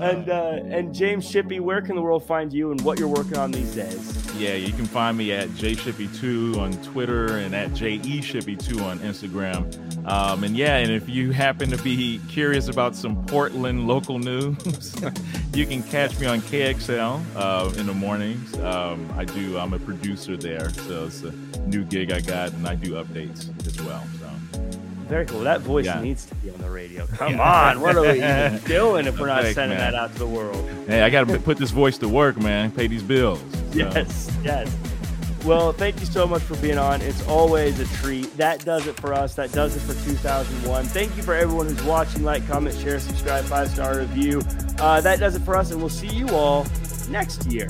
and uh, and James Shippy, where can the world find you and what you're working on these days? Yeah, you can find me at jshippy2 on Twitter and atjeshippy2 on Instagram. Um, and yeah, and if you happen to be curious about some Portland local news, you can catch me on KXL uh, in the mornings. Um, I do. I'm a producer there, so it's a new gig I got, and I do updates as well. So. Very cool. That voice yeah. needs to be on the radio. Come on, what are we even doing if we're not Thanks, sending man. that out to the world? Hey, I got to put this voice to work, man. Pay these bills. So. Yes, yes. Well, thank you so much for being on. It's always a treat. That does it for us. That does it for 2001. Thank you for everyone who's watching. Like, comment, share, subscribe, five star review. Uh, that does it for us, and we'll see you all next year.